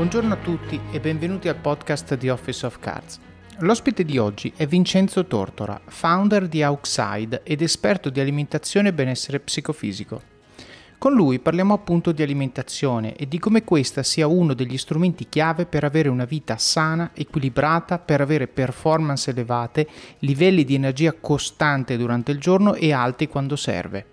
Buongiorno a tutti e benvenuti al podcast di Office of Cards. L'ospite di oggi è Vincenzo Tortora, founder di Outside ed esperto di alimentazione e benessere psicofisico. Con lui parliamo appunto di alimentazione e di come questa sia uno degli strumenti chiave per avere una vita sana, equilibrata, per avere performance elevate, livelli di energia costante durante il giorno e alti quando serve.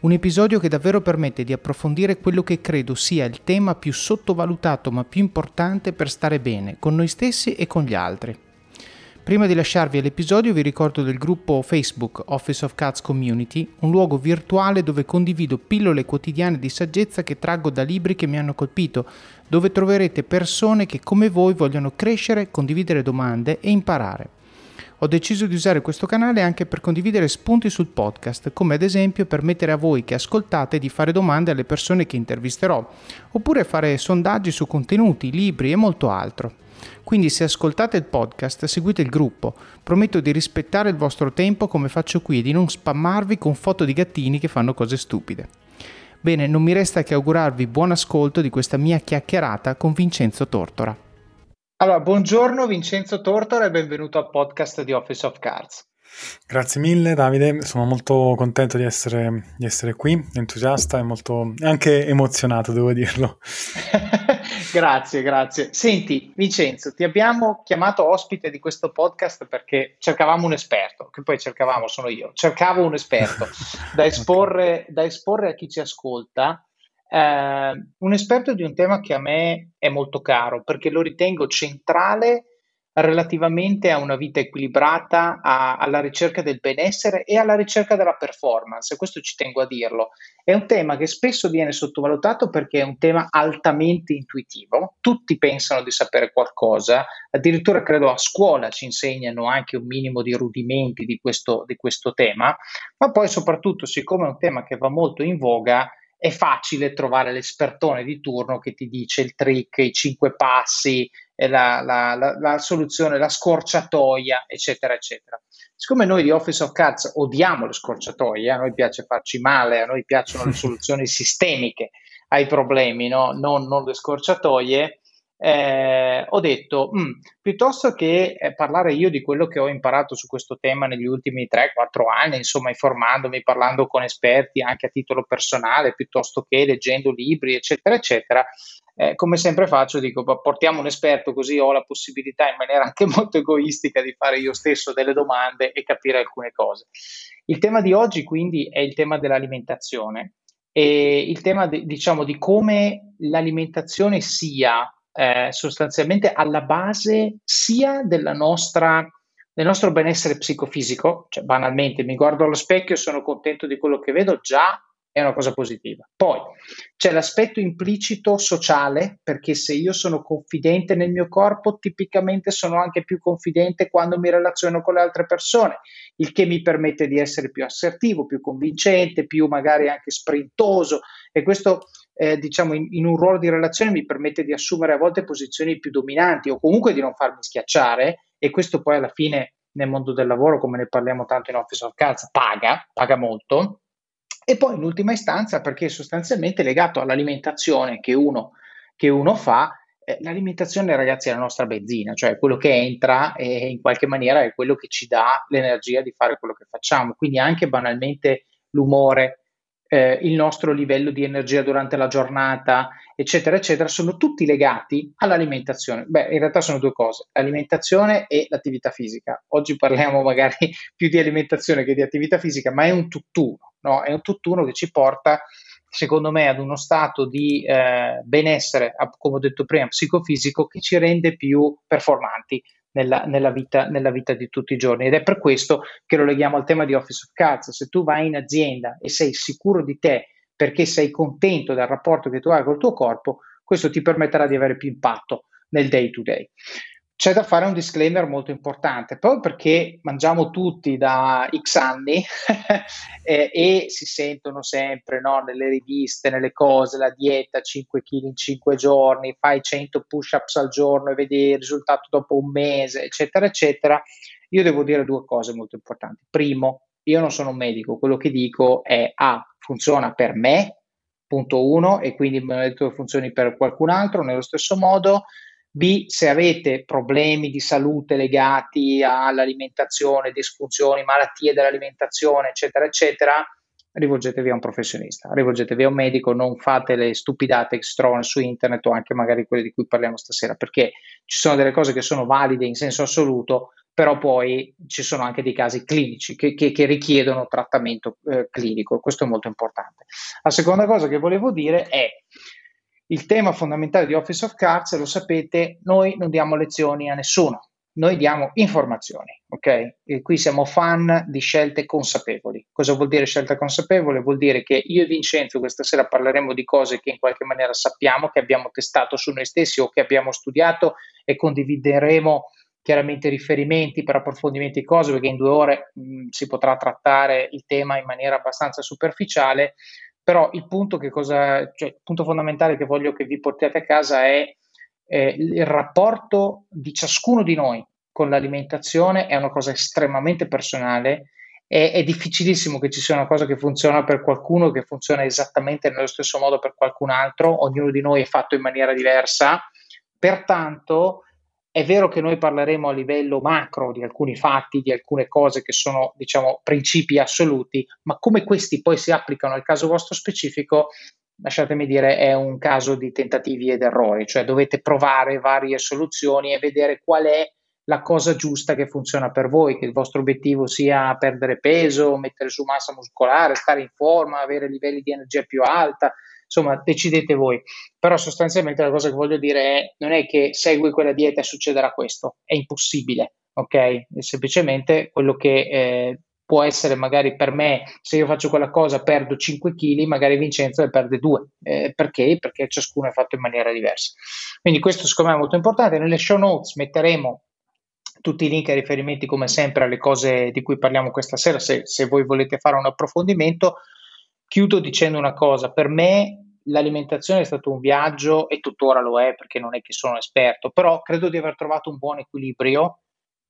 Un episodio che davvero permette di approfondire quello che credo sia il tema più sottovalutato ma più importante per stare bene con noi stessi e con gli altri. Prima di lasciarvi all'episodio vi ricordo del gruppo Facebook Office of Cats Community, un luogo virtuale dove condivido pillole quotidiane di saggezza che traggo da libri che mi hanno colpito, dove troverete persone che come voi vogliono crescere, condividere domande e imparare. Ho deciso di usare questo canale anche per condividere spunti sul podcast, come ad esempio permettere a voi che ascoltate di fare domande alle persone che intervisterò, oppure fare sondaggi su contenuti, libri e molto altro. Quindi se ascoltate il podcast seguite il gruppo, prometto di rispettare il vostro tempo come faccio qui e di non spammarvi con foto di gattini che fanno cose stupide. Bene, non mi resta che augurarvi buon ascolto di questa mia chiacchierata con Vincenzo Tortora. Allora, buongiorno Vincenzo Tortora e benvenuto al podcast di Office of Cards. Grazie mille Davide, sono molto contento di essere, di essere qui, entusiasta e molto, anche emozionato, devo dirlo. grazie, grazie. Senti Vincenzo, ti abbiamo chiamato ospite di questo podcast perché cercavamo un esperto, che poi cercavamo, sono io, cercavo un esperto da esporre, okay. da esporre a chi ci ascolta eh, un esperto di un tema che a me è molto caro perché lo ritengo centrale relativamente a una vita equilibrata, a, alla ricerca del benessere e alla ricerca della performance, questo ci tengo a dirlo. È un tema che spesso viene sottovalutato perché è un tema altamente intuitivo, tutti pensano di sapere qualcosa, addirittura credo a scuola ci insegnano anche un minimo di rudimenti di questo, di questo tema, ma poi soprattutto siccome è un tema che va molto in voga, è facile trovare l'espertone di turno che ti dice il trick, i cinque passi, la, la, la, la, soluzione, la scorciatoia, eccetera, eccetera. Siccome noi di Office of Cards odiamo le scorciatoie, a noi piace farci male, a noi piacciono le soluzioni sistemiche ai problemi, no? non, non le scorciatoie, eh, ho detto, mm, piuttosto che eh, parlare io di quello che ho imparato su questo tema negli ultimi 3-4 anni, insomma, informandomi, parlando con esperti anche a titolo personale, piuttosto che leggendo libri, eccetera, eccetera, eh, come sempre faccio, dico, portiamo un esperto così ho la possibilità in maniera anche molto egoistica di fare io stesso delle domande e capire alcune cose. Il tema di oggi quindi è il tema dell'alimentazione e il tema de, diciamo di come l'alimentazione sia eh, sostanzialmente alla base sia nostra, del nostro benessere psicofisico, cioè banalmente mi guardo allo specchio e sono contento di quello che vedo, già è una cosa positiva. Poi c'è l'aspetto implicito sociale, perché se io sono confidente nel mio corpo, tipicamente sono anche più confidente quando mi relaziono con le altre persone, il che mi permette di essere più assertivo, più convincente, più magari anche sprintoso e questo eh, diciamo in, in, un ruolo di relazione mi permette di assumere a volte posizioni più dominanti o comunque di non farmi schiacciare e questo poi alla fine nel mondo del lavoro, come ne parliamo tanto in Office of Cards, paga, paga molto. E poi in ultima istanza perché sostanzialmente è legato all'alimentazione che uno, che uno fa, eh, l'alimentazione ragazzi è la nostra benzina, cioè quello che entra e in qualche maniera è quello che ci dà l'energia di fare quello che facciamo, quindi anche banalmente l'umore, eh, il nostro livello di energia durante la giornata, eccetera, eccetera, sono tutti legati all'alimentazione. Beh, in realtà sono due cose, l'alimentazione e l'attività fisica. Oggi parliamo magari più di alimentazione che di attività fisica, ma è un tutt'uno, no? È un tutt'uno che ci porta, secondo me, ad uno stato di eh, benessere, come ho detto prima, psicofisico, che ci rende più performanti nella, nella, vita, nella, vita, di tutti i giorni. Ed è per questo che lo leghiamo al tema di Office of Cards. Se tu vai in azienda e sei sicuro di te perché sei contento del rapporto che tu hai col tuo corpo, questo ti permetterà di avere più impatto nel day to day c'è da fare un disclaimer molto importante, proprio perché mangiamo tutti da X anni e, e, si sentono sempre no, nelle riviste, nelle cose, la dieta 5 kg in 5 giorni, fai 100 push-ups al giorno e vedi il risultato dopo un mese, eccetera, eccetera. Io devo dire due cose molto importanti. Primo, io non sono un medico, quello che dico è A, ah, funziona per me, punto uno, e quindi il monitoraggio funzioni per qualcun altro nello stesso modo. B, se avete problemi di salute legati all'alimentazione, disfunzioni, malattie dell'alimentazione, eccetera, eccetera, rivolgetevi a un professionista, rivolgetevi a un medico, non fate le stupidate che si trovano su internet o anche magari quelle di cui parliamo stasera, perché ci sono delle cose che sono valide in senso assoluto, però poi ci sono anche dei casi clinici che, che, che richiedono trattamento eh, clinico, questo è molto importante. La seconda cosa che volevo dire è il tema fondamentale di Office of Cards, lo sapete, noi non diamo lezioni a nessuno, noi diamo informazioni, ok? E qui siamo fan di scelte consapevoli. Cosa vuol dire scelta consapevole? Vuol dire che io e Vincenzo questa sera parleremo di cose che in qualche maniera sappiamo, che abbiamo testato su noi stessi o che abbiamo studiato e condivideremo chiaramente riferimenti per approfondimenti di cose, perché in due ore mh, si potrà trattare il tema in maniera abbastanza superficiale, però il punto, cosa, cioè, il punto fondamentale che voglio che vi portiate a casa è eh, il rapporto di ciascuno di noi con l'alimentazione è una cosa estremamente personale e è difficilissimo che ci sia una cosa che funziona per qualcuno che funziona esattamente nello stesso modo per qualcun altro, ognuno di noi è fatto in maniera diversa, pertanto è vero che noi parleremo a livello macro di alcuni fatti, di alcune cose che sono, diciamo, principi assoluti, ma come questi poi si applicano al caso vostro specifico, lasciatemi dire, è un caso di tentativi ed errori, cioè dovete provare varie soluzioni e vedere qual è la cosa giusta che funziona per voi, che il vostro obiettivo sia perdere peso, mettere su massa muscolare, stare in forma, avere livelli di energia più alta, insomma decidete voi. Però sostanzialmente la cosa che voglio dire è non è che segui quella dieta e succederà questo, è impossibile, ok? È semplicemente quello che eh, può essere magari per me, se io faccio quella cosa perdo 5 kg, magari Vincenzo ne perde 2. Eh, perché? Perché ciascuno è fatto in maniera diversa. Quindi questo secondo me è molto importante. Nelle show notes metteremo tutti i link e riferimenti come sempre alle cose di cui parliamo questa sera, se, se voi volete fare un approfondimento. Chiudo dicendo una cosa, per me l'alimentazione è stato un viaggio e tuttora lo è perché non è che sono esperto, però credo di aver trovato un buon equilibrio.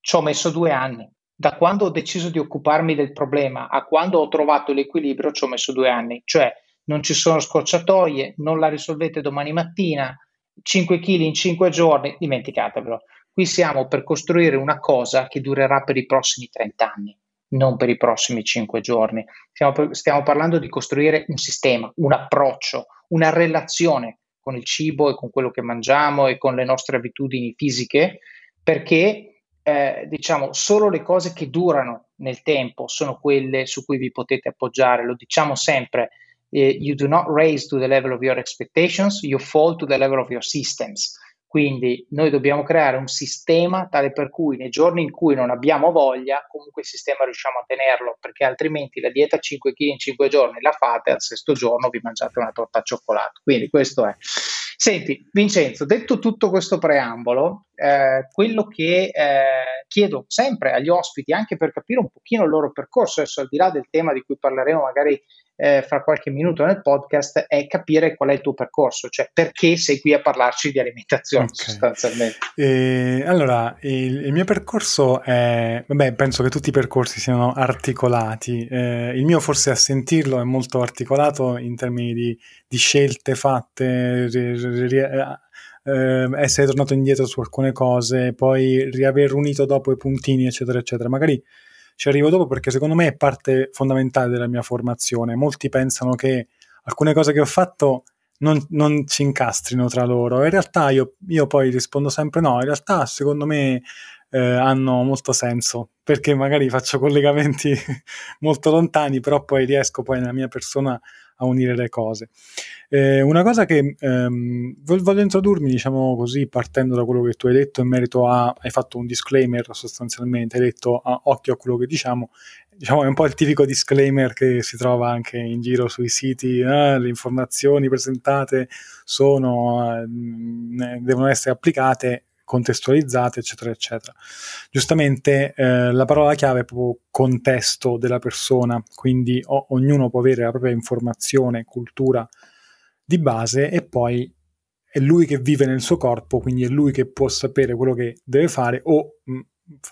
Ci ho messo due anni, da quando ho deciso di occuparmi del problema a quando ho trovato l'equilibrio ci ho messo due anni, cioè non ci sono scorciatoie, non la risolvete domani mattina, 5 kg in 5 giorni, dimenticatevelo. Qui siamo per costruire una cosa che durerà per i prossimi 30 anni, non per i prossimi 5 giorni. Stiamo, stiamo parlando di costruire un sistema, un approccio, una relazione con il cibo e con quello che mangiamo e con le nostre abitudini fisiche, perché eh, diciamo, solo le cose che durano nel tempo sono quelle su cui vi potete appoggiare. Lo diciamo sempre, eh, you do not raise to the level of your expectations, you fall to the level of your systems. Quindi noi dobbiamo creare un sistema tale per cui nei giorni in cui non abbiamo voglia, comunque il sistema riusciamo a tenerlo, perché altrimenti la dieta 5 kg in 5 giorni la fate, al sesto giorno vi mangiate una torta al cioccolato. Quindi questo è. Senti, Vincenzo, detto tutto questo preambolo, eh, quello che eh, chiedo sempre agli ospiti, anche per capire un pochino il loro percorso, adesso al di là del tema di cui parleremo magari eh, fra qualche minuto nel podcast è capire qual è il tuo percorso, cioè perché sei qui a parlarci di alimentazione okay. sostanzialmente. E, allora, il, il, mio percorso è, vabbè, penso che tutti i percorsi siano articolati, eh, il mio forse a sentirlo è molto articolato in termini di, di scelte fatte, ri, ri, ri, eh, essere tornato indietro su alcune cose, poi riaver unito dopo i puntini, eccetera, eccetera. Magari ci arrivo dopo perché secondo me è parte fondamentale della mia formazione. Molti pensano che alcune cose che ho fatto non, non si incastrino tra loro. In realtà io, io, poi rispondo sempre no, in realtà secondo me eh, hanno molto senso perché magari faccio collegamenti molto lontani, però poi riesco poi nella mia persona a unire le cose. Eh, una cosa che ehm, voglio introdurmi, diciamo così, partendo da quello che tu hai detto in merito a, hai fatto un disclaimer sostanzialmente, hai detto ah, occhio a quello che diciamo, diciamo è un po' il tipico disclaimer che si trova anche in giro sui siti, eh, le informazioni presentate sono, eh, devono essere applicate contestualizzate, eccetera, eccetera. Giustamente eh, la parola chiave è proprio contesto della persona, quindi o- ognuno può avere la propria informazione, cultura di base e poi è lui che vive nel suo corpo, quindi è lui che può sapere quello che deve fare o mh,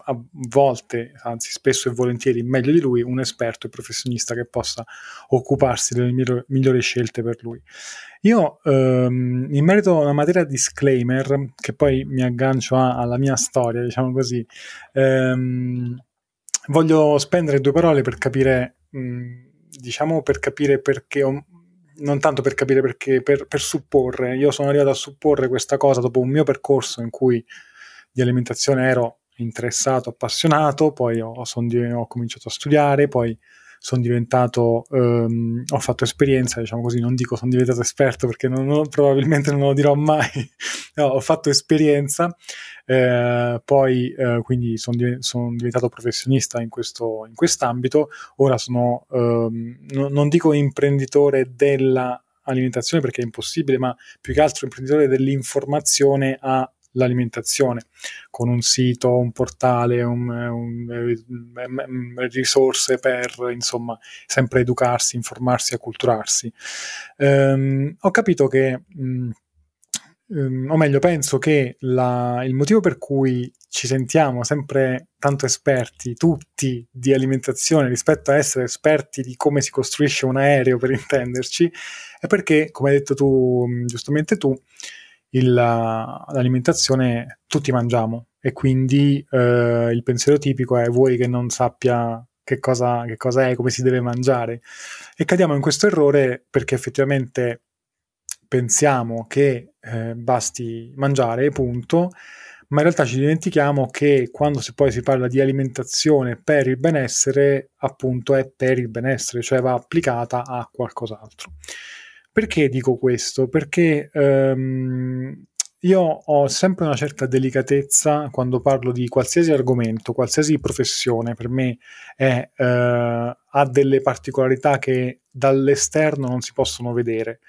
a volte, anzi spesso e volentieri meglio di lui, un esperto e professionista che possa occuparsi delle migliori, scelte per lui. Io ehm, in merito a una materia disclaimer, che poi mi aggancio a, alla mia storia, diciamo così, ehm, voglio spendere due parole per capire, mh, diciamo per capire perché ho, non tanto per capire perché, per, per, supporre. Io sono arrivato a supporre questa cosa dopo un mio percorso in cui di alimentazione ero interessato, appassionato, poi ho, son, ho cominciato a studiare, poi sono diventato, ehm, ho fatto esperienza, diciamo così, non dico sono diventato esperto perché non, non, probabilmente non lo dirò mai, no, ho fatto esperienza, eh, poi eh, quindi sono, son diventato professionista in, questo, in quest'ambito, ora sono, ehm, no, non dico imprenditore della alimentazione perché è impossibile, ma più che altro imprenditore dell'informazione a l'alimentazione con un sito, un portale, un, un, un, risorse per insomma sempre educarsi, informarsi, acculturarsi. Um, ho capito che, um, um, o meglio, penso che la, il motivo per cui ci sentiamo sempre tanto esperti, tutti, di alimentazione rispetto a essere esperti di come si costruisce un aereo, per intenderci, è perché, come hai detto tu, giustamente tu, il, l'alimentazione tutti mangiamo. E quindi eh, il pensiero tipico è vuoi che non sappia che cosa, che cosa è, come si deve mangiare. E cadiamo in questo errore perché effettivamente pensiamo che eh, basti mangiare punto. Ma in realtà ci dimentichiamo che quando si, poi si parla di alimentazione per il benessere, appunto è per il benessere, cioè va applicata a qualcos'altro. Perché dico questo? Perché ehm, io ho sempre una certa delicatezza quando parlo di qualsiasi argomento, qualsiasi professione, per me è, eh, ha delle particolarità che dall'esterno non si possono vedere.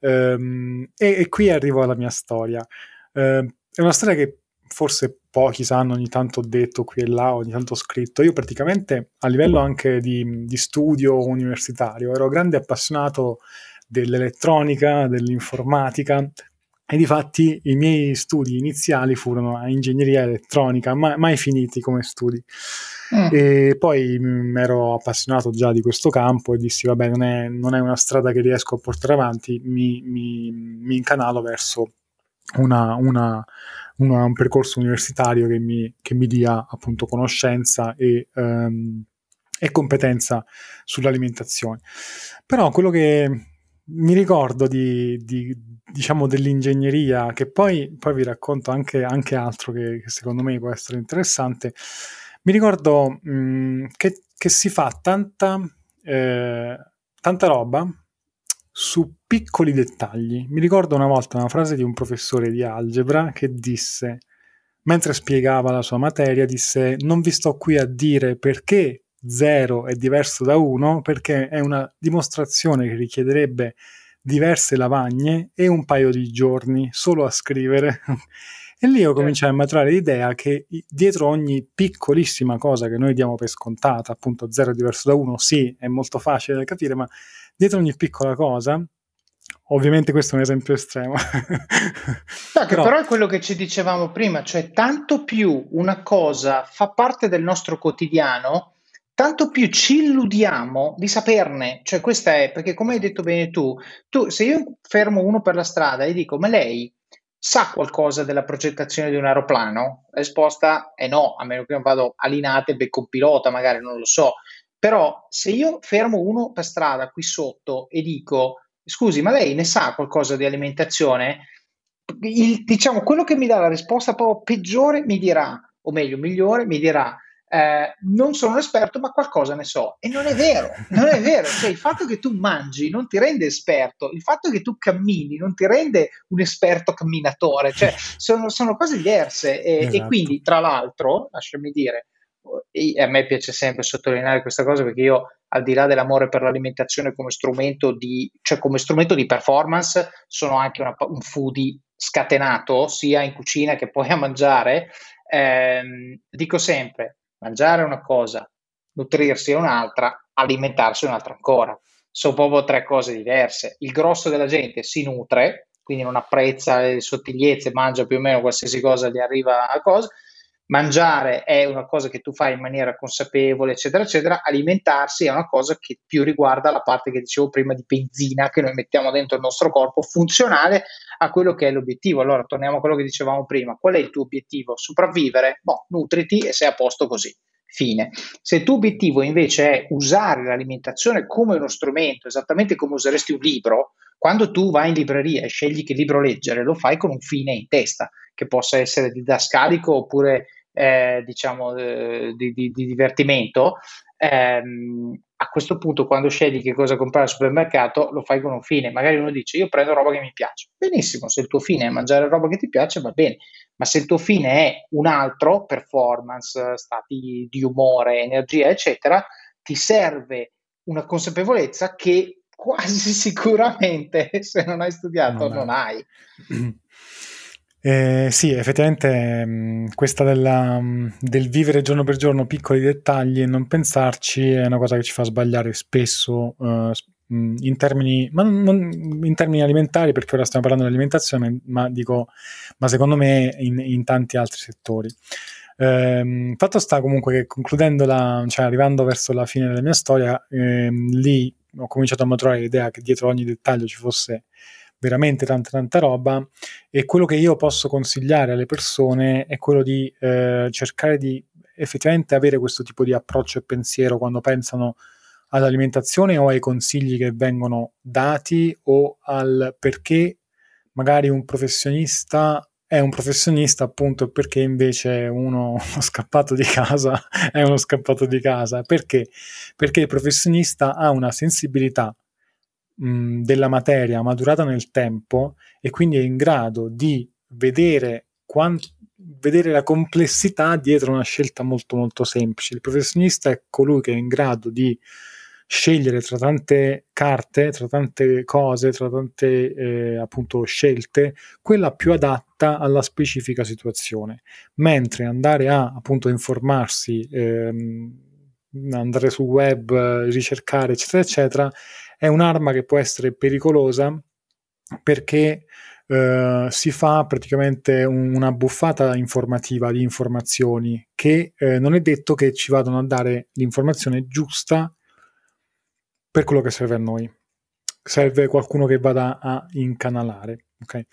Ehm, e, e, qui arrivo alla mia storia. Eh, è una storia che forse pochi sanno, ogni tanto ho detto qui e là, ogni tanto ho scritto. Io praticamente a livello anche di, di studio universitario ero grande appassionato dell'elettronica, dell'informatica e difatti i miei studi iniziali furono a ingegneria elettronica, ma, mai finiti come studi. Mm. E poi mi ero appassionato già di questo campo e dissi: Vabbè, non è, non è una strada che riesco a portare avanti, mi, mi, mi incanalo verso una, una, una, un percorso universitario che mi, che mi, dia appunto conoscenza e, um, e competenza sull'alimentazione. Però quello che mi ricordo di, di, diciamo dell'ingegneria, che poi, poi vi racconto anche, anche altro che, che, secondo me può essere interessante. Mi ricordo mh, mm, che, che, si fa tanta, eh, tanta roba su piccoli dettagli. Mi ricordo una volta una frase di un professore di algebra che disse, mentre spiegava la sua materia, disse: Non vi sto qui a dire perché 0 è diverso da 1 perché è una dimostrazione che richiederebbe diverse lavagne e un paio di giorni solo a scrivere. e lì io cominciai a maturare l'idea che dietro ogni piccolissima cosa che noi diamo per scontata, appunto 0 è diverso da 1, sì, è molto facile da capire, ma dietro ogni piccola cosa Ovviamente questo è un esempio estremo. no, però... però... è quello che ci dicevamo prima, cioè tanto più una cosa fa parte del nostro quotidiano, tanto più ci illudiamo di saperne. Cioè, questa è perché, come hai detto bene tu, tu se io fermo uno per la strada e dico, ma lei sa qualcosa della progettazione di un aeroplano? La risposta è no, a meno che non vado a Linate e becco un pilota, magari non lo so. Però se io fermo uno per strada qui sotto e dico, scusi, ma lei ne sa qualcosa di alimentazione? Il, diciamo, quello che mi dà la risposta proprio peggiore mi dirà, o meglio, migliore, mi dirà eh, non sono un esperto, ma qualcosa ne so. E non è vero, non è vero. Cioè, il fatto che tu mangi non ti rende esperto, il fatto che tu cammini non ti rende un esperto camminatore, cioè, sono, sono cose diverse. E, esatto. e, quindi, tra l'altro, lasciami dire, e a me piace sempre sottolineare questa cosa perché io, al di là dell'amore per l'alimentazione come strumento di, cioè come strumento di performance, sono anche una, un foodie scatenato, sia in cucina che poi a mangiare. Eh, dico sempre, mangiare una cosa, nutrirsi è un'altra, alimentarsi è un'altra ancora. Sono proprio tre cose diverse. Il grosso della gente si nutre, quindi non apprezza le sottigliezze, mangia più o meno qualsiasi cosa gli arriva a cosa. Mangiare è una cosa che tu fai in maniera consapevole, eccetera, eccetera, alimentarsi è una cosa che più riguarda la parte che dicevo prima di benzina che noi mettiamo dentro il nostro corpo, funzionale a quello che è l'obiettivo. Allora, torniamo a quello che dicevamo prima. Qual è il tuo obiettivo? Sopravvivere? Boh, nutriti e sei a posto così. Fine. Se il tuo obiettivo invece è usare l'alimentazione come uno strumento, esattamente come useresti un libro, quando tu vai in libreria e scegli che libro leggere, lo fai con un fine in testa, che possa essere didascalico oppure eh, diciamo, eh, di, di, di, divertimento, ehm, a questo punto quando scegli che cosa comprare al supermercato lo fai con un fine. Magari uno dice io prendo roba che mi piace. Benissimo, se il tuo fine è mangiare roba che ti piace va bene, ma se il tuo fine è un altro, performance, stati di umore, energia, eccetera, ti serve una consapevolezza che quasi sicuramente se non hai studiato non, non hai. Eh, sì, effettivamente mh, questa della, mh, del vivere giorno per giorno piccoli dettagli e non pensarci è una cosa che ci fa sbagliare spesso uh, in, termini, ma non, in termini alimentari, perché ora stiamo parlando di alimentazione, ma, dico, ma secondo me in, in tanti altri settori. Eh, fatto sta comunque che concludendo la, cioè arrivando verso la fine della mia storia, eh, lì ho cominciato a maturare l'idea che dietro ogni dettaglio ci fosse veramente tanta tanta roba e quello che io posso consigliare alle persone è quello di eh, cercare di effettivamente avere questo tipo di approccio e pensiero quando pensano all'alimentazione o ai consigli che vengono dati o al perché magari un professionista è un professionista appunto perché invece uno scappato di casa è uno scappato di casa. Perché? Perché il professionista ha una sensibilità della materia maturata nel tempo e quindi è in grado di vedere, quant- vedere la complessità dietro una scelta molto molto semplice. Il professionista è colui che è in grado di scegliere tra tante carte, tra tante cose, tra tante eh, appunto scelte, quella più adatta alla specifica situazione, mentre andare a appunto informarsi, ehm, andare sul web, ricercare, eccetera, eccetera, è un'arma che può essere pericolosa perché eh, si fa praticamente un, una buffata informativa di informazioni che eh, non è detto che ci vadano a dare l'informazione giusta per quello che serve a noi. Serve qualcuno che vada a incanalare. Okay?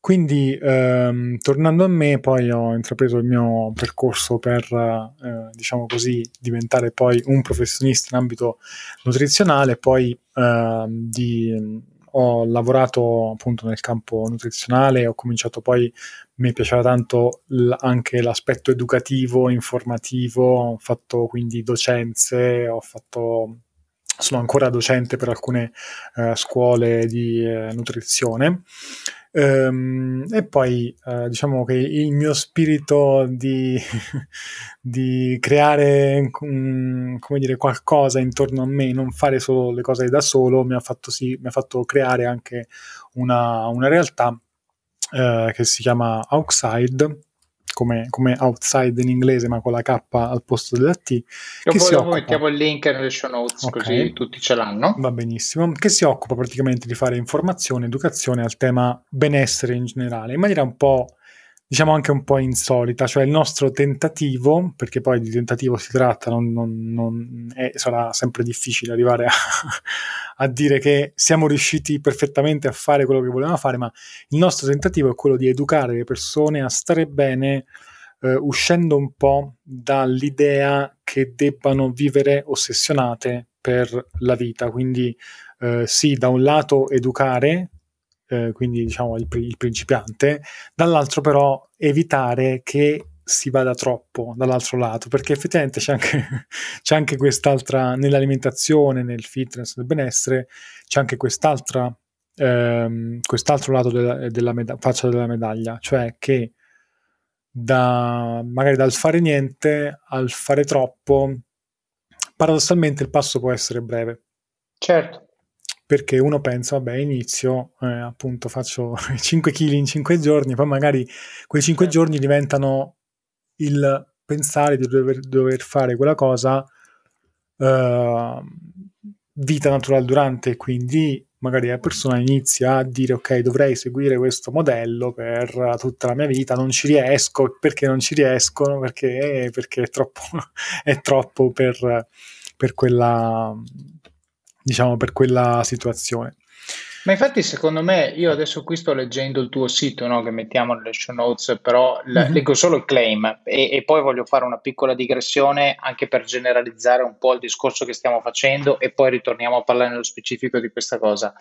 Quindi, ehm, tornando a me, poi ho intrapreso il mio percorso per, eh, diciamo così, diventare poi un professionista in ambito nutrizionale, poi eh, di, ho lavorato appunto nel campo nutrizionale, ho cominciato poi, mi piaceva tanto l- anche l'aspetto educativo, informativo, ho fatto quindi docenze, ho fatto sono ancora docente per alcune eh, scuole di eh, nutrizione Ehm, e poi eh, diciamo che il mio spirito di, di creare um, dire, qualcosa intorno a me, non fare solo le cose da solo, mi ha fatto, sì, mi ha fatto creare anche una, una realtà eh, che si chiama Outside come, come, outside in inglese, ma con la K al posto della T. Dopo mettiamo il link nelle show notes, okay. così tutti ce l'hanno. Va benissimo. Che si occupa praticamente di fare informazione, educazione al tema benessere in generale, in maniera un po' diciamo anche un po' insolita, cioè il nostro tentativo, perché poi di tentativo si tratta, non, non, non è, sarà sempre difficile arrivare a, a, dire che siamo riusciti perfettamente a fare quello che volevamo fare, ma il nostro tentativo è quello di educare le persone a stare bene, eh, uscendo un po' dall'idea che debbano vivere ossessionate per la vita. Quindi eh, sì, da un lato educare, eh, quindi diciamo il, il, principiante, dall'altro però evitare che si vada troppo dall'altro lato, perché effettivamente c'è anche, c'è anche quest'altra, nell'alimentazione, nel fitness, nel benessere, c'è anche quest'altra, ehm, quest'altro lato della, della meda- faccia della medaglia, cioè che da, magari dal fare niente al fare troppo, paradossalmente il passo può essere breve. Certo perché uno pensa, vabbè, inizio, eh, appunto faccio 5 kg in 5 giorni, poi magari quei 5 certo. giorni diventano il pensare di dover, dover fare quella cosa uh, vita naturale durante, quindi magari la persona inizia a dire ok dovrei seguire questo modello per tutta la mia vita, non ci riesco, perché non ci riescono? Perché, perché è troppo, è troppo per, per quella diciamo per quella situazione. Ma infatti, secondo me, io adesso qui sto leggendo il tuo sito no, che mettiamo nelle show notes, però mm-hmm. leggo solo il claim e, e, poi voglio fare una piccola digressione anche per generalizzare un po' il discorso che stiamo facendo e poi ritorniamo a parlare nello specifico di questa cosa.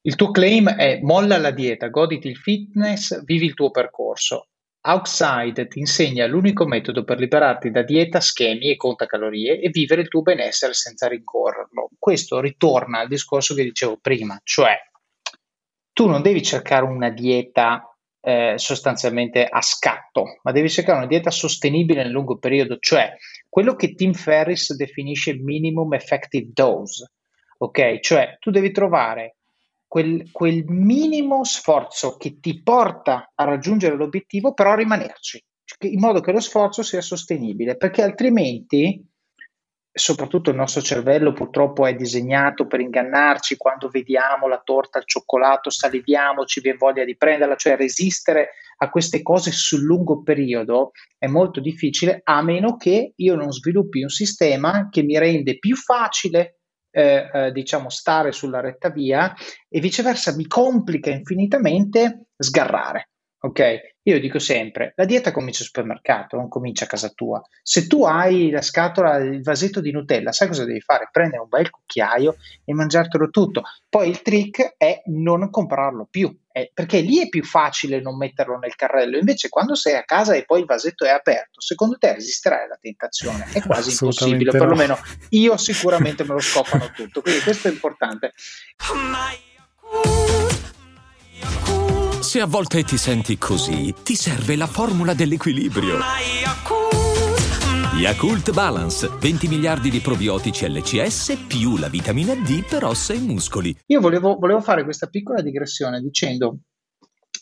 Il tuo claim è molla la dieta, goditi il fitness, vivi il tuo percorso. Outside ti insegna l'unico metodo per liberarti da dieta, schemi e contacalorie e vivere il tuo benessere senza rincorrerlo. Questo ritorna al discorso che dicevo prima, cioè tu non devi cercare una dieta eh, sostanzialmente a scatto, ma devi cercare una dieta sostenibile nel lungo periodo, cioè quello che Tim Ferriss definisce minimum effective dose. Ok, cioè tu devi trovare quel, quel minimo sforzo che ti porta a raggiungere l'obiettivo, però rimanerci, in modo che lo sforzo sia sostenibile, perché altrimenti soprattutto il nostro cervello purtroppo è disegnato per ingannarci quando vediamo la torta al cioccolato, saliviamo, ci viene voglia di prenderla, cioè resistere a queste cose sul lungo periodo è molto difficile a meno che io non sviluppi un sistema che mi rende più facile eh, eh, diciamo stare sulla retta via e viceversa mi complica infinitamente sgarrare. Ok? Io dico sempre, la dieta comincia al supermercato, non comincia a casa tua. Se tu hai la scatola, il vasetto di Nutella, sai cosa devi fare? Prendere un bel cucchiaio e mangiartelo tutto. Poi il trick è non comprarlo più, eh, perché lì è più facile non metterlo nel carrello. Invece quando sei a casa e poi il vasetto è aperto, secondo te resisterai alla tentazione? È quasi impossibile, no. perlomeno io sicuramente me lo scopano tutto. Quindi questo è importante. Se a volte ti senti così, ti serve la formula dell'equilibrio. Yakult Balance, 20 miliardi di probiotici LCS più la vitamina D per ossa e muscoli. Io volevo, volevo fare questa piccola digressione dicendo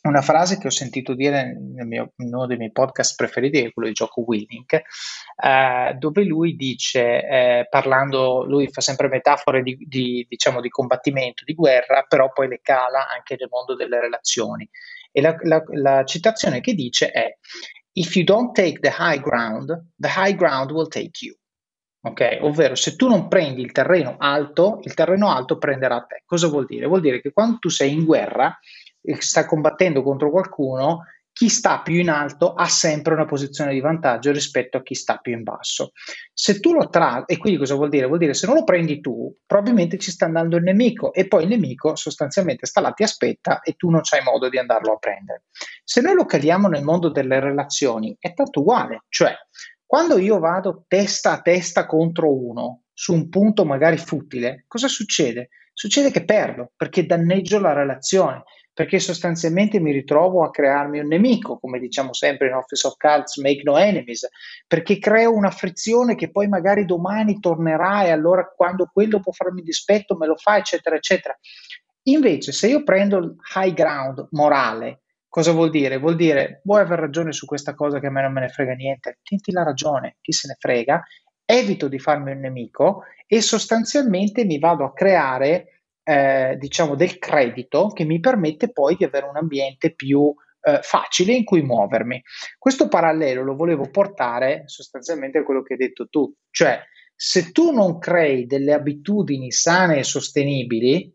una frase che ho sentito dire mio, in uno dei miei podcast preferiti, che è quello di Gioco Willink, eh, dove lui dice, eh, parlando, lui fa sempre metafore di, di, diciamo, di combattimento, di guerra, però poi le cala anche nel mondo delle relazioni. E la, la, la citazione che dice è: If you don't take the high ground, the high ground will take you. Ok, ovvero se tu non prendi il terreno alto, il terreno alto prenderà te. Cosa vuol dire? Vuol dire che quando tu sei in guerra, sta combattendo contro qualcuno, chi sta più in alto ha sempre una posizione di vantaggio rispetto a chi sta più in basso. Se tu lo tratti, e quindi cosa vuol dire? Vuol dire se non lo prendi tu, probabilmente ci sta andando il nemico e poi il nemico sostanzialmente sta là, ti aspetta e tu non c'hai modo di andarlo a prendere. Se noi lo caliamo nel mondo delle relazioni, è tanto uguale, cioè quando io vado testa a testa contro uno su un punto magari futile, cosa succede? Succede che perdo perché danneggio la relazione perché sostanzialmente mi ritrovo a crearmi un nemico, come diciamo sempre in Office of Cards, make no enemies, perché creo una frizione che poi magari domani tornerà e allora quando quello può farmi dispetto me lo fa, eccetera, eccetera. Invece, se io prendo il high ground morale, cosa vuol dire? Vuol dire vuoi aver ragione su questa cosa che a me non me ne frega niente, tienti la ragione, chi se ne frega, evito di farmi un nemico e sostanzialmente mi vado a creare eh, diciamo del credito che mi permette poi di avere un ambiente più eh, facile in cui muovermi. Questo parallelo lo volevo portare sostanzialmente a quello che hai detto tu, cioè se tu non crei delle abitudini sane e sostenibili,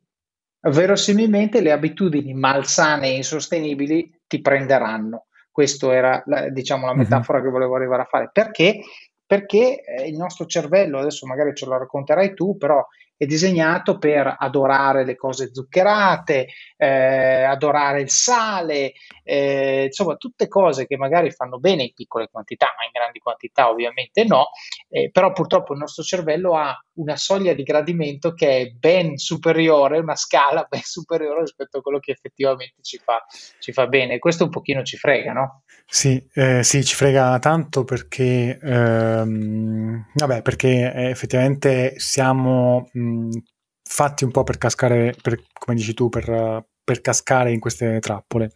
verosimilmente le abitudini malsane e insostenibili ti prenderanno. Questa era la, diciamo, la mhm. metafora uh-huh. che volevo arrivare a fare. Perché? Perché eh, il nostro cervello, adesso magari ce lo racconterai tu, però è disegnato per adorare le cose zuccherate, eh, adorare il sale, eh, insomma tutte cose che magari fanno bene in piccole quantità, ma in grandi quantità ovviamente no, eh, però purtroppo il nostro cervello ha una soglia di gradimento che è ben superiore, una scala ben superiore rispetto a quello che effettivamente ci fa, ci fa bene. Questo un pochino ci frega, no? Sì, eh, sì, ci frega tanto perché, ehm, vabbè, perché effettivamente siamo mh, fatti un po' per cascare, per, come dici tu, per, per cascare in queste trappole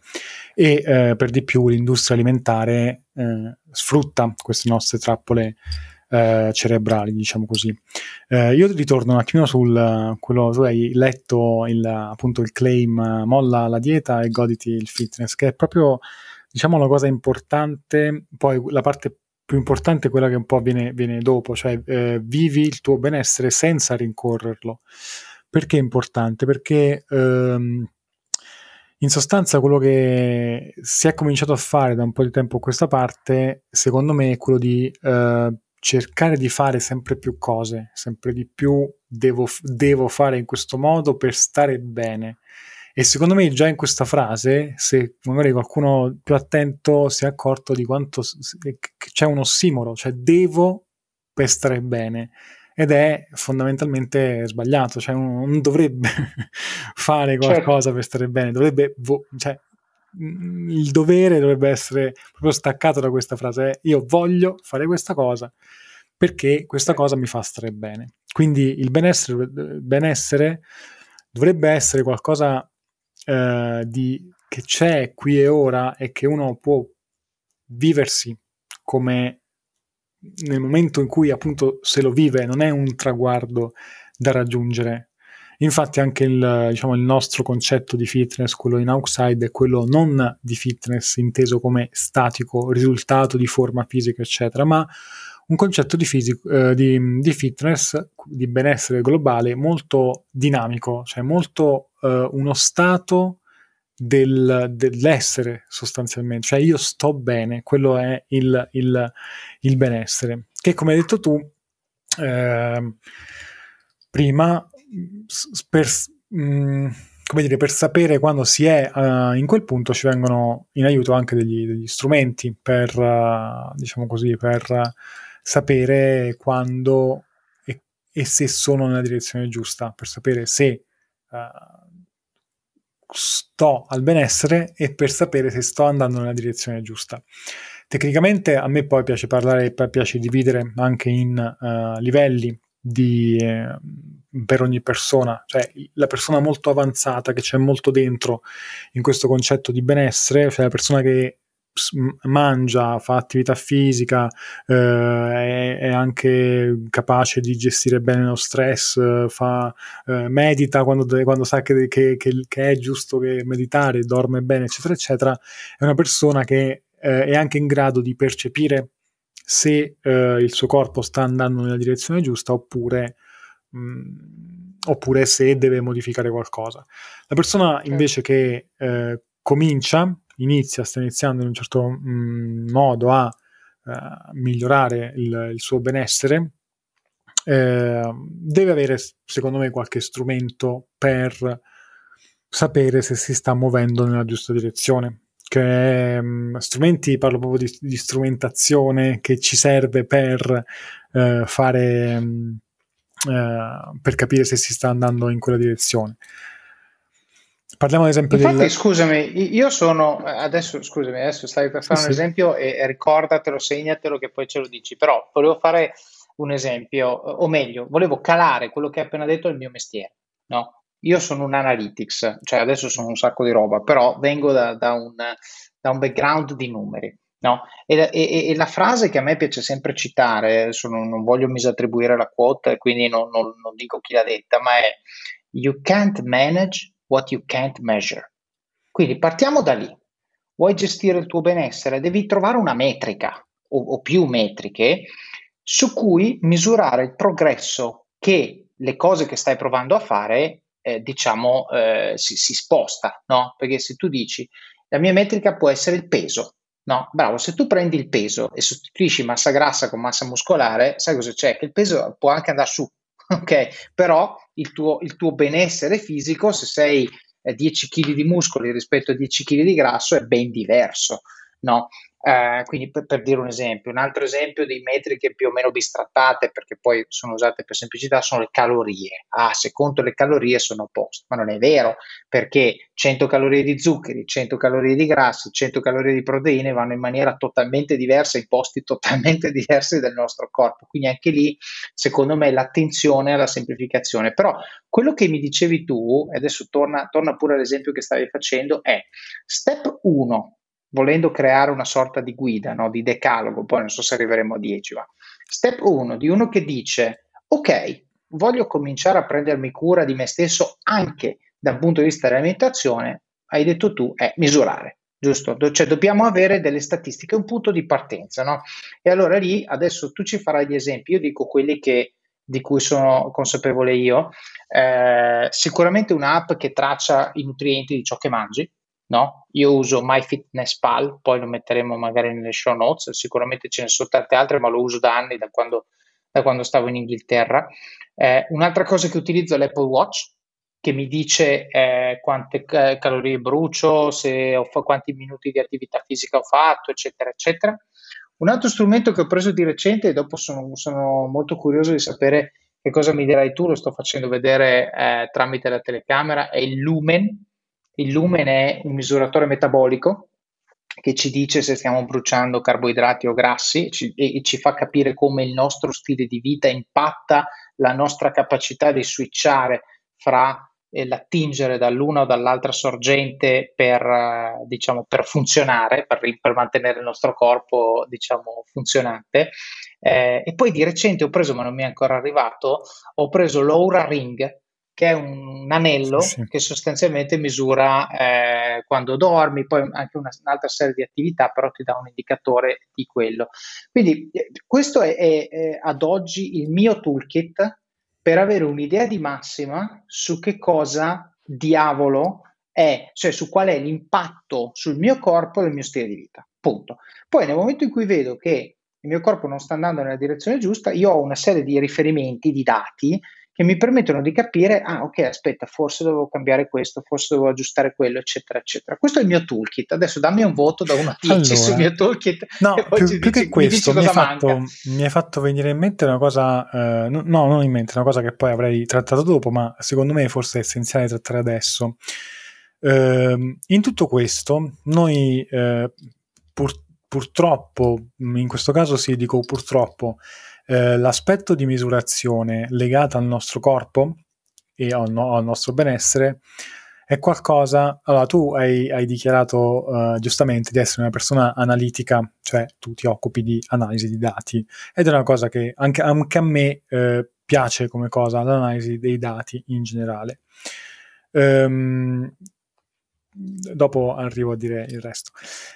e eh, per di più l'industria alimentare eh, sfrutta queste nostre trappole eh, cerebrali, diciamo così. Eh, io ritorno un attimino sul quello tu hai letto il, appunto il claim molla la dieta e goditi il fitness, che è proprio diciamo la cosa importante, poi la parte più importante è quella che un po' viene, viene dopo, cioè eh, vivi il tuo benessere senza rincorrerlo. Perché è importante? Perché ehm, in sostanza quello che si è cominciato a fare da un po' di tempo a questa parte, secondo me, è quello di eh, cercare di fare sempre più cose, sempre di più devo, devo fare in questo modo per stare bene. E secondo me già in questa frase, se magari qualcuno più attento si è accorto di quanto c'è un ossimoro, cioè devo per stare bene. Ed è fondamentalmente sbagliato, cioè uno non dovrebbe fare qualcosa certo. per stare bene, dovrebbe, vo- cioè, il dovere dovrebbe essere proprio staccato da questa frase, eh, io voglio fare questa cosa perché questa cosa mi fa stare bene. Quindi il benessere, benessere dovrebbe essere qualcosa eh, di, che c'è qui e ora e che uno può viversi come nel momento in cui appunto se lo vive non è un traguardo da raggiungere. Infatti anche il, diciamo, il nostro concetto di fitness, quello in outside, è quello non di fitness inteso come statico, risultato di forma fisica, eccetera, ma un concetto di, fisico, eh, di, di, fitness, di benessere globale molto dinamico, cioè molto eh, uno stato del, dell'essere sostanzialmente, cioè io sto bene, quello è il, il, il benessere, che come hai detto tu eh, prima, per, mm, come dire, per sapere quando si è uh, in quel punto ci vengono in aiuto anche degli, degli strumenti per, uh, diciamo così, per sapere quando e, e, se sono nella direzione giusta, per sapere se uh, sto al benessere e per sapere se sto andando nella direzione giusta. Tecnicamente a me poi piace parlare, piace dividere anche in livelli di, eh, per ogni persona, cioè la persona molto avanzata che c'è molto dentro in questo concetto di benessere, cioè la persona che mangia, fa attività fisica, eh, è, è, anche capace di gestire bene lo stress, fa, eh, medita quando, quando sa che, che, che, che, è giusto meditare, dorme bene, eccetera, eccetera, è una persona che eh, è anche in grado di percepire se eh, il suo corpo sta andando nella direzione giusta oppure, mh, mm, oppure se deve modificare qualcosa. La persona invece che eh, comincia inizia, sta iniziando in un certo mh, mm, modo a uh, migliorare il, il, suo benessere, eh, deve avere, secondo me, qualche strumento per sapere se si sta muovendo nella giusta direzione. Che, mh, strumenti, parlo proprio di, di, strumentazione che ci serve per eh, fare, mh, eh, per capire se si sta andando in quella direzione. Parliamo ad esempio Infatti, del... scusami, io sono adesso, scusami, adesso stai per fare sì, un esempio e ricordatelo, segnatelo che poi ce lo dici, però volevo fare un esempio, o meglio, volevo calare quello che hai appena detto nel mio mestiere, no? Io sono un analytics, cioè adesso sono un sacco di roba, però vengo da, da, un, da un, background di numeri, no? E, e, e, la frase che a me piace sempre citare, non, non voglio misattribuire la quote, quindi non, non, non dico chi l'ha detta, ma è You can't manage what you can't measure. Quindi partiamo da lì. Vuoi gestire il tuo benessere? Devi trovare una metrica o, o più metriche su cui misurare il progresso che le cose che stai provando a fare, eh, diciamo, eh, si, si, sposta, no? Perché se tu dici la mia metrica può essere il peso, no? Bravo, se tu prendi il peso e sostituisci massa grassa con massa muscolare, sai cosa c'è? Che il peso può anche andare su, ok? Però il tuo, il tuo benessere fisico, se sei 10 kg di muscoli rispetto a 10 kg di grasso, è ben diverso, no? Eh, quindi per, per, dire un esempio, un altro esempio di metriche più o meno bistrattate, perché poi sono usate per semplicità, sono le calorie. Ah, se conto le calorie sono opposte, ma non è vero, perché 100 calorie di zuccheri, 100 calorie di grassi, 100 calorie di proteine vanno in maniera totalmente diversa, in posti totalmente diversi del nostro corpo. Quindi anche lì, secondo me, l'attenzione alla semplificazione. Però quello che mi dicevi tu, e adesso torna, torna pure all'esempio che stavi facendo, è step 1 volendo creare una sorta di guida, no? di decalogo, poi non so se arriveremo a 10, ma step 1 di uno che dice, ok, voglio cominciare a prendermi cura di me stesso anche dal punto di vista dell'alimentazione, hai detto tu, è misurare giusto? Cioè dobbiamo avere delle statistiche, un punto di partenza, no? E allora lì adesso tu ci farai gli esempi, io dico quelli che, di cui sono consapevole io, eh, sicuramente un'app che traccia i nutrienti di ciò che mangi, no? Io uso MyFitnessPal, poi lo metteremo magari nelle show notes, sicuramente ce ne sono tante altre, ma lo uso da anni, da quando, da quando stavo in Inghilterra. Eh, un'altra cosa che utilizzo è l'Apple Watch, che mi dice eh, quante eh, calorie brucio, se ho fa- quanti minuti di attività fisica ho fatto, eccetera, eccetera. Un altro strumento che ho preso di recente e dopo sono, sono molto curioso di sapere che cosa mi dirai tu, lo sto facendo vedere eh, tramite la telecamera, è il Lumen. Il Lumen è un misuratore metabolico che ci dice se stiamo bruciando carboidrati o grassi ci, e, e, ci fa capire come il nostro stile di vita impatta la nostra capacità di switchare fra eh, l'attingere dall'una o dall'altra sorgente per, eh, diciamo, per funzionare, per, per, mantenere il nostro corpo diciamo, funzionante. Eh, e poi di recente ho preso, ma non mi è ancora arrivato, ho preso l'Aura Ring, che è un anello sì, che sostanzialmente misura eh, quando dormi, poi anche una, un'altra serie di attività, però ti dà un indicatore di quello. Quindi eh, questo è, è, è ad oggi il mio toolkit per avere un'idea di massima su che cosa diavolo è, cioè su qual è l'impatto sul mio corpo del mio stile di vita. Punto. Poi nel momento in cui vedo che il mio corpo non sta andando nella direzione giusta, io ho una serie di riferimenti, di dati che mi permettono di capire, ah ok, aspetta, forse dovevo cambiare questo, forse dovevo aggiustare quello, eccetera, eccetera. Questo è il mio toolkit. Adesso dammi un voto da 1 a 10 allora, sul mio toolkit. No, più, più dici, che questo, mi, mi, fatto, mi, hai fatto venire in mente una cosa, eh, no, non in mente, una cosa che poi avrei trattato dopo, ma secondo me forse è essenziale trattare adesso. Eh, in tutto questo, noi eh, pur, purtroppo, in questo caso sì, dico purtroppo, eh, l'aspetto di misurazione legato al nostro corpo e al, no, al nostro benessere è qualcosa. Allora, tu hai, hai dichiarato uh, giustamente di essere una persona analitica, cioè tu ti occupi di analisi di dati, ed è una cosa che anche, anche a me eh, piace come cosa, l'analisi dei dati in generale. Um, dopo arrivo a dire il resto.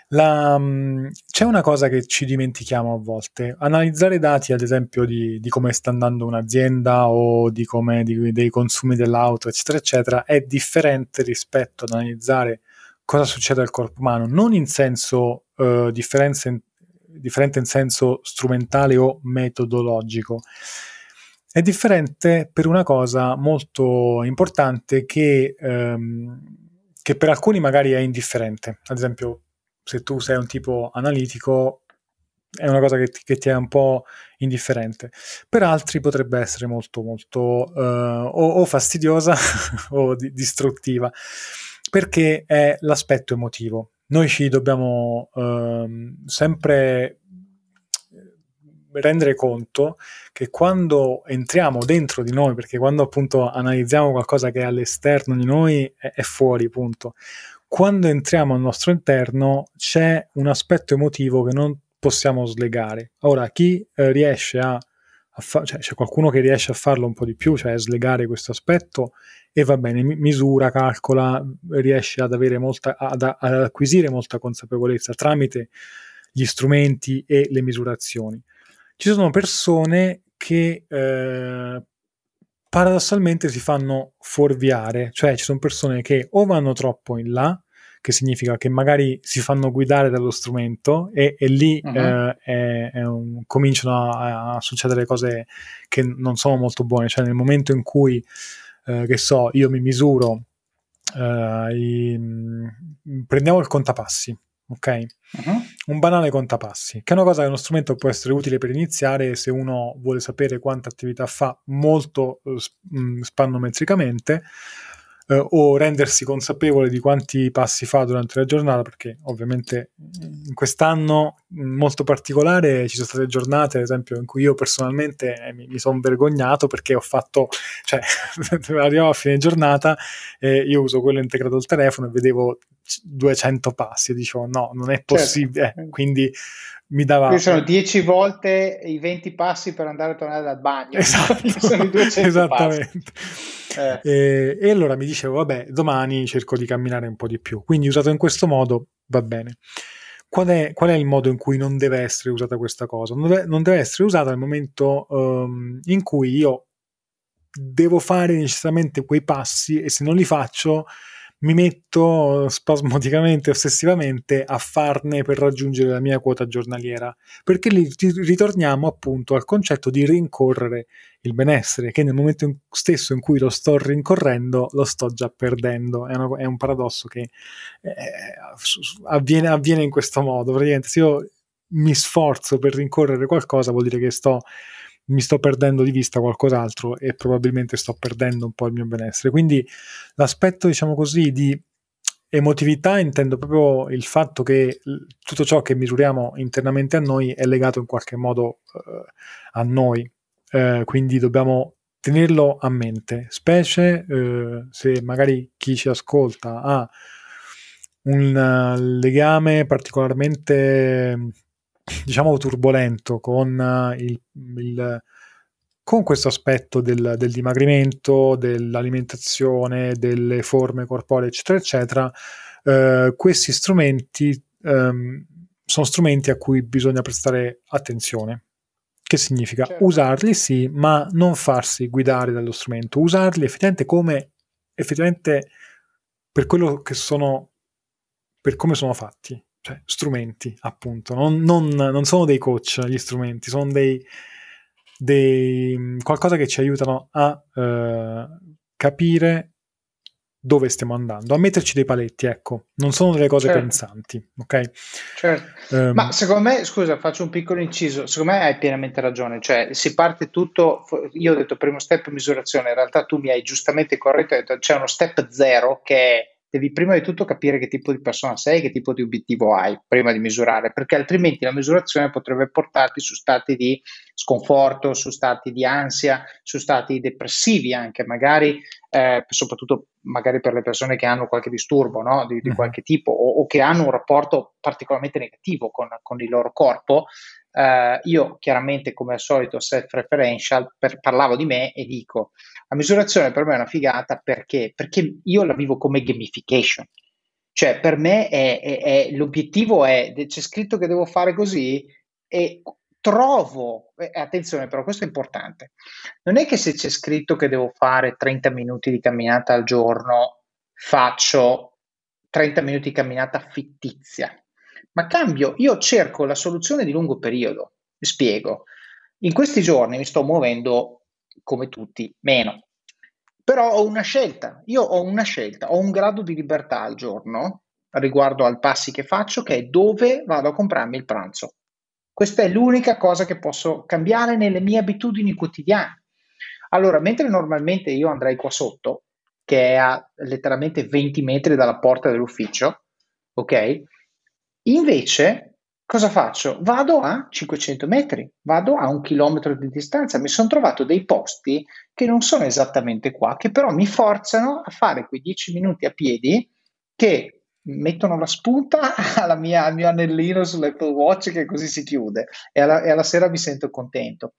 La, um, c'è una cosa che ci dimentichiamo a volte, analizzare dati ad esempio di, di come sta andando un'azienda o di come, di, dei consumi dell'auto eccetera eccetera è differente rispetto ad analizzare cosa succede al corpo umano, non in senso uh, differente in senso strumentale o metodologico, è differente per una cosa molto importante che um, che per alcuni magari è indifferente. Ad esempio, se tu sei un tipo analitico, è una cosa che ti, che ti è un po' indifferente. Per altri potrebbe essere molto, molto uh, o, o, fastidiosa o di, distruttiva, perché è l'aspetto emotivo. Noi ci dobbiamo uh, sempre rendere conto che quando entriamo dentro di noi, perché quando appunto analizziamo qualcosa che è all'esterno di noi è, è fuori, punto. Quando entriamo al nostro interno c'è un aspetto emotivo che non possiamo slegare. Ora, chi eh, riesce a, a fare, cioè c'è qualcuno che riesce a farlo un po' di più, cioè a slegare questo aspetto e va bene, misura, calcola, riesce ad, avere molta, ad, ad acquisire molta consapevolezza tramite gli strumenti e le misurazioni ci sono persone che eh, paradossalmente si fanno fuorviare, cioè ci sono persone che o vanno troppo in là, che significa che magari si fanno guidare dallo strumento e, e lì uh-huh. eh, è, è un, cominciano a, a, succedere cose che non sono molto buone, cioè nel momento in cui, eh, che so, io mi misuro, eh, i, prendiamo il contapassi, ok? Uh-huh. Un banale contapassi, che è una cosa che uno strumento può essere utile per iniziare se uno vuole sapere quanta attività fa molto uh, spannometricamente uh, o rendersi consapevole di quanti passi fa durante la giornata, perché ovviamente in quest'anno molto particolare ci sono state giornate, ad esempio, in cui io personalmente eh, mi, mi sono vergognato perché ho fatto, cioè arrivavo a fine giornata e io uso quello integrato al telefono e vedevo 200 passi. E dicevo, no, non è certo. possibile. Certo. quindi mi dava... sono 10 volte i 20 passi per andare a tornare dal bagno. Esatto, sono i 200 esattamente. Eh. E, e, allora mi dicevo, vabbè, domani cerco di camminare un po' di più. Quindi usato in questo modo va bene. Qual è, qual è il modo in cui non deve essere usata questa cosa? Non deve, non deve essere usata nel momento um, in cui io devo fare necessariamente quei passi e se non li faccio mi metto spasmodicamente, ossessivamente a farne per raggiungere la mia quota giornaliera, perché lì ritorniamo appunto al concetto di rincorrere il benessere, che nel momento stesso in cui lo sto rincorrendo lo sto già perdendo. È, una, è un paradosso che eh, avviene, avviene in questo modo. Praticamente se io mi sforzo per rincorrere qualcosa vuol dire che sto mi sto perdendo di vista qualcos'altro e probabilmente sto perdendo un po' il mio benessere. Quindi l'aspetto, diciamo così, di emotività intendo proprio il fatto che tutto ciò che misuriamo internamente a noi è legato in qualche modo uh, a noi, uh, quindi dobbiamo tenerlo a mente, specie uh, se magari chi ci ascolta ha un legame particolarmente diciamo turbolento con eh, il, il con questo aspetto del, del, dimagrimento, dell'alimentazione, delle forme corporee, eccetera, eccetera, eh, questi strumenti ehm, sono strumenti a cui bisogna prestare attenzione. Che significa certo. usarli sì, ma non farsi guidare dallo strumento, usarli effettivamente come effettivamente per quello che sono, per come sono fatti cioè, strumenti, appunto. Non, non, non, sono dei coach gli strumenti, sono dei, dei qualcosa che ci aiutano a eh, capire dove stiamo andando, a metterci dei paletti, ecco, non sono delle cose certo. pensanti, ok? Certo. Um, Ma secondo me, scusa, faccio un piccolo inciso, secondo me hai pienamente ragione, cioè si parte tutto, io ho detto primo step misurazione, in realtà tu mi hai giustamente corretto, hai detto c'è uno step zero che è devi prima di tutto capire che tipo di persona sei, che tipo di obiettivo hai prima di misurare, perché altrimenti la misurazione potrebbe portarti su stati di sconforto, su stati di ansia, su stati depressivi anche, magari, eh, soprattutto magari per le persone che hanno qualche disturbo no? di, di, qualche tipo o, o, che hanno un rapporto particolarmente negativo con, con il loro corpo. Uh, io chiaramente come al solito self-referential per, parlavo di me e dico la misurazione per me è una figata perché, perché io la vivo come gamification. Cioè per me è, è, è, l'obiettivo è c'è scritto che devo fare così e trovo eh, attenzione però questo è importante. Non è che se c'è scritto che devo fare 30 minuti di camminata al giorno faccio 30 minuti di camminata fittizia ma cambio, io cerco la soluzione di lungo periodo. Spiego. In questi giorni mi sto muovendo come tutti, meno. Però ho una scelta, io ho una scelta, ho un grado di libertà al giorno riguardo al passi che faccio, che è dove vado a comprarmi il pranzo. Questa è l'unica cosa che posso cambiare nelle mie abitudini quotidiane. Allora, mentre normalmente io andrei qua sotto, che è a letteralmente 20 metri dalla porta dell'ufficio, ok? Invece, cosa faccio? Vado a 500 metri, vado a un chilometro di distanza. Mi sono trovato dei posti che non sono esattamente qua, che però mi forzano a fare quei 10 minuti a piedi che mettono la spunta mia, al mio anellino sull'Apple Watch che così si chiude e alla, e alla, sera mi sento contento.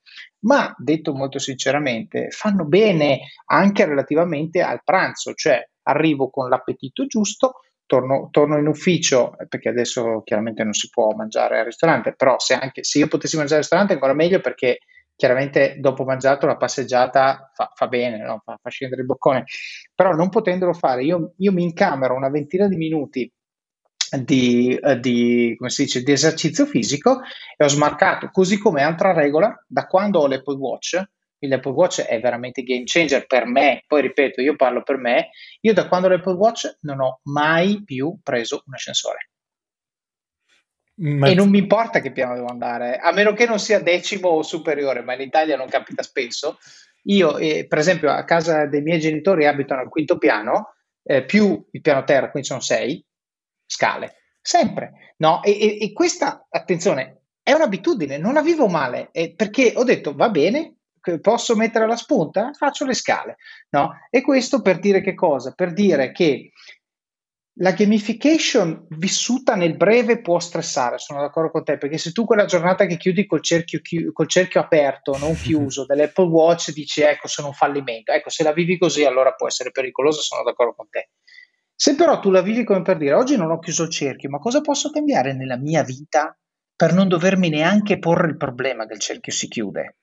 Ma detto molto sinceramente, fanno bene anche relativamente al pranzo, cioè arrivo con l'appetito giusto, torno, torno, in ufficio, perché adesso chiaramente non si può mangiare al ristorante, però se, anche, se io potessi mangiare al ristorante ancora meglio perché chiaramente dopo mangiato la passeggiata fa, fa bene, no? fa, fa, scendere il boccone, però non potendolo fare, io, io mi incamero una ventina di minuti di, di, dice, di esercizio fisico e ho smarcato, così come altra regola, da quando ho l'Apple Watch, l'Apple Watch è veramente game changer per me, poi ripeto, io parlo per me, io da quando l'Apple Watch non ho mai più preso un ascensore. Ma... E non mi importa che piano devo andare, a meno che non sia decimo o superiore, ma in Italia non capita spesso. Io, eh, per esempio, a casa dei miei genitori abitano al quinto piano, eh, più il piano terra, quindi sono sei scale, sempre. No? E, e, e questa, attenzione, è un'abitudine, non la vivo male, eh, perché ho detto va bene, posso mettere la spunta? Faccio le scale, no? E questo per dire che cosa? Per dire che la gamification vissuta nel breve può stressare, sono d'accordo con te, perché se tu quella giornata che chiudi col cerchio, chi- col cerchio aperto, non chiuso, dell'Apple Watch, dici ecco sono un fallimento, ecco se la vivi così allora può essere pericoloso, sono d'accordo con te. Se però tu la vivi come per dire oggi non ho chiuso il cerchio, ma cosa posso cambiare nella mia vita per non dovermi neanche porre il problema che il cerchio si chiude?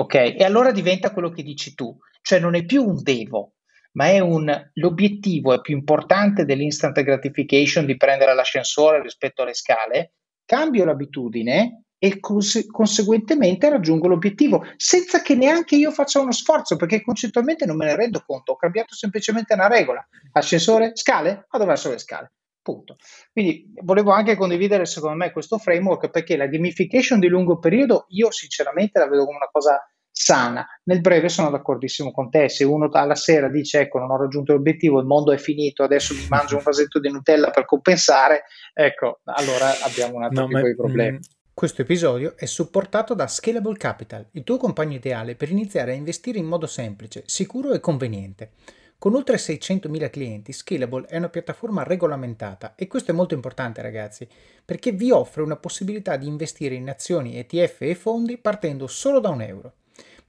Ok? E allora diventa quello che dici tu, cioè non è più un devo, ma è un, l'obiettivo è più importante dell'instant gratification di prendere l'ascensore rispetto alle scale, cambio l'abitudine e cons- conseguentemente raggiungo l'obiettivo senza che neanche io faccia uno sforzo perché concettualmente non me ne rendo conto, ho cambiato semplicemente una regola, ascensore, scale, vado verso le scale. Punto. Quindi volevo anche condividere secondo me questo framework perché la gamification di lungo periodo io sinceramente la vedo come una cosa sana. Nel breve sono d'accordissimo con te, se uno alla sera dice ecco non ho raggiunto l'obiettivo, il mondo è finito, adesso mi mangio un vasetto di Nutella per compensare, ecco, allora abbiamo un altro no, tipo ma, di problemi. Mm. Questo episodio è supportato da Scalable Capital, il tuo compagno ideale per iniziare a investire in modo semplice, sicuro e conveniente. Con oltre 600.000 clienti, Scalable è una piattaforma regolamentata e questo è molto importante ragazzi, perché vi offre una possibilità di investire in azioni, ETF e fondi partendo solo da un euro.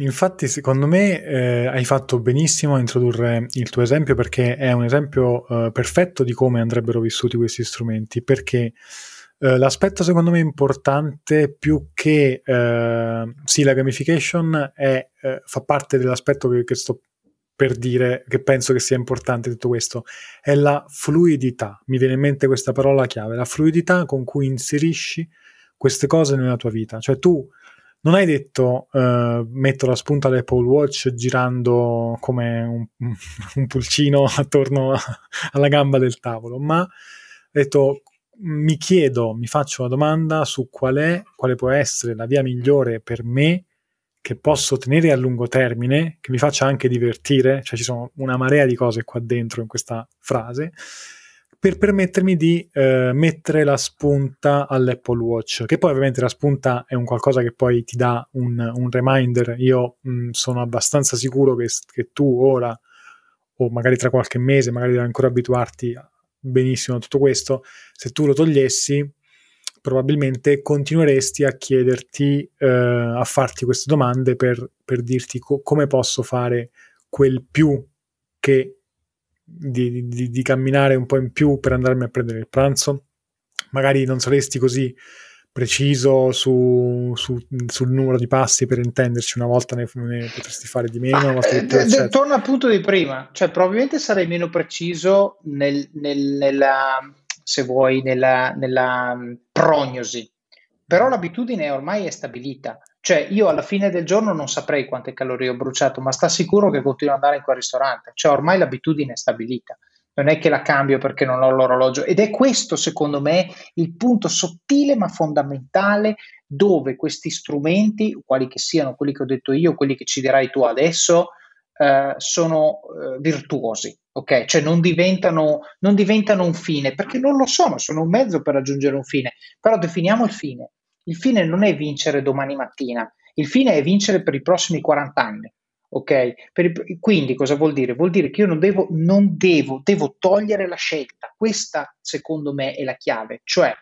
Infatti, secondo me eh, hai fatto benissimo a introdurre il tuo esempio perché è un esempio eh, perfetto di come andrebbero vissuti questi strumenti. Perché eh, l'aspetto, secondo me, importante più che eh, sì, la gamification è, eh, fa parte dell'aspetto che, che sto per dire che penso che sia importante tutto questo è la fluidità. Mi viene in mente questa parola chiave, la fluidità con cui inserisci queste cose nella tua vita. Cioè tu non hai detto uh, metto la spunta all'Apple Watch girando come un, un pulcino attorno a, alla gamba del tavolo, ma hai detto mi chiedo, mi faccio una domanda su qual è, quale può essere la via migliore per me che posso tenere a lungo termine, che mi faccia anche divertire, cioè ci sono una marea di cose qua dentro in questa frase, per permettermi di eh, mettere la spunta all'Apple Watch, che poi ovviamente la spunta è un qualcosa che poi ti dà un, un reminder. Io mh, mm, sono abbastanza sicuro che, che, tu ora, o magari tra qualche mese, magari devi ancora abituarti benissimo a tutto questo, se tu lo togliessi, probabilmente continueresti a chiederti, eh, a farti queste domande per, per dirti co- come posso fare quel più che di, di, di, camminare un po' in più per andarmi a prendere il pranzo. Magari non saresti così preciso su, su, sul numero di passi per intenderci, una volta ne, ne potresti fare di meno. Ah, eh, d- torna al punto di prima, cioè probabilmente sarei meno preciso nel, nel, nella, se vuoi, nella, nella mm, prognosi, però l'abitudine ormai è stabilita. Cioè, io alla fine del giorno non saprei quante calorie ho bruciato, ma sta sicuro che continuo ad andare in quel ristorante. Cioè, ormai l'abitudine è stabilita. Non è che la cambio perché non ho l'orologio. Ed è questo, secondo me, il punto sottile ma fondamentale dove questi strumenti, quali che siano quelli che ho detto io, quelli che ci dirai tu adesso, eh, sono eh, virtuosi. Ok, cioè non diventano, non diventano un fine, perché non lo sono, sono un mezzo per raggiungere un fine, però definiamo il fine. Il fine non è vincere domani mattina, il fine è vincere per i prossimi 40 anni. Ok? I, quindi cosa vuol dire? Vuol dire che io non devo, non devo, devo togliere la scelta. Questa, secondo me, è la chiave. Cioè,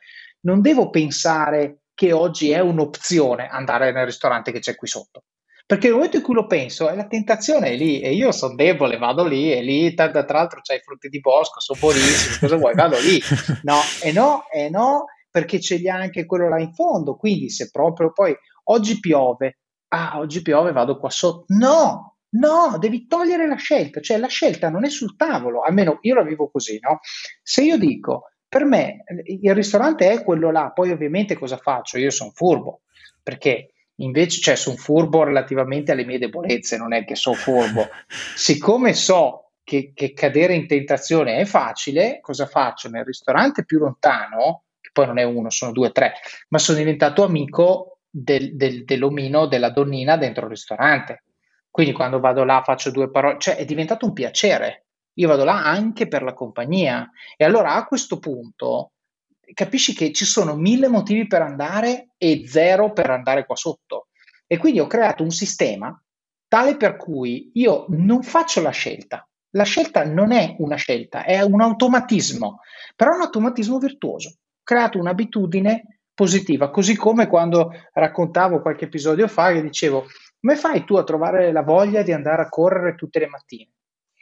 non devo pensare che oggi è un'opzione andare nel ristorante che c'è qui sotto. Perché nel momento in cui lo penso, la tentazione è lì e io sono debole, vado lì e lì, tra, l'altro c'hai i frutti di bosco, sono buonissimi, cosa vuoi? Vado lì. No, e no, e no, perché ce li ha anche quello là in fondo, quindi se proprio poi oggi piove, ah, oggi piove, vado qua sotto. No, no, devi togliere la scelta, cioè la scelta non è sul tavolo, almeno io la vivo così, no? Se io dico, per me il ristorante è quello là, poi ovviamente cosa faccio? Io sono furbo, perché invece, cioè, sono furbo relativamente alle mie debolezze, non è che sono furbo. Siccome so che, che cadere in tentazione è facile, cosa faccio? Nel ristorante più lontano, poi non è uno, sono due tre, ma sono diventato amico del, del, dell'omino, della donnina dentro il ristorante. Quindi quando vado là faccio due parole, cioè è diventato un piacere. Io vado là anche per la compagnia. E allora a questo punto capisci che ci sono mille motivi per andare e zero per andare qua sotto. E quindi ho creato un sistema tale per cui io non faccio la scelta. La scelta non è una scelta, è un automatismo, però è un automatismo virtuoso. Creato un'abitudine positiva, così come quando raccontavo qualche episodio fa che dicevo come fai tu a trovare la voglia di andare a correre tutte le mattine?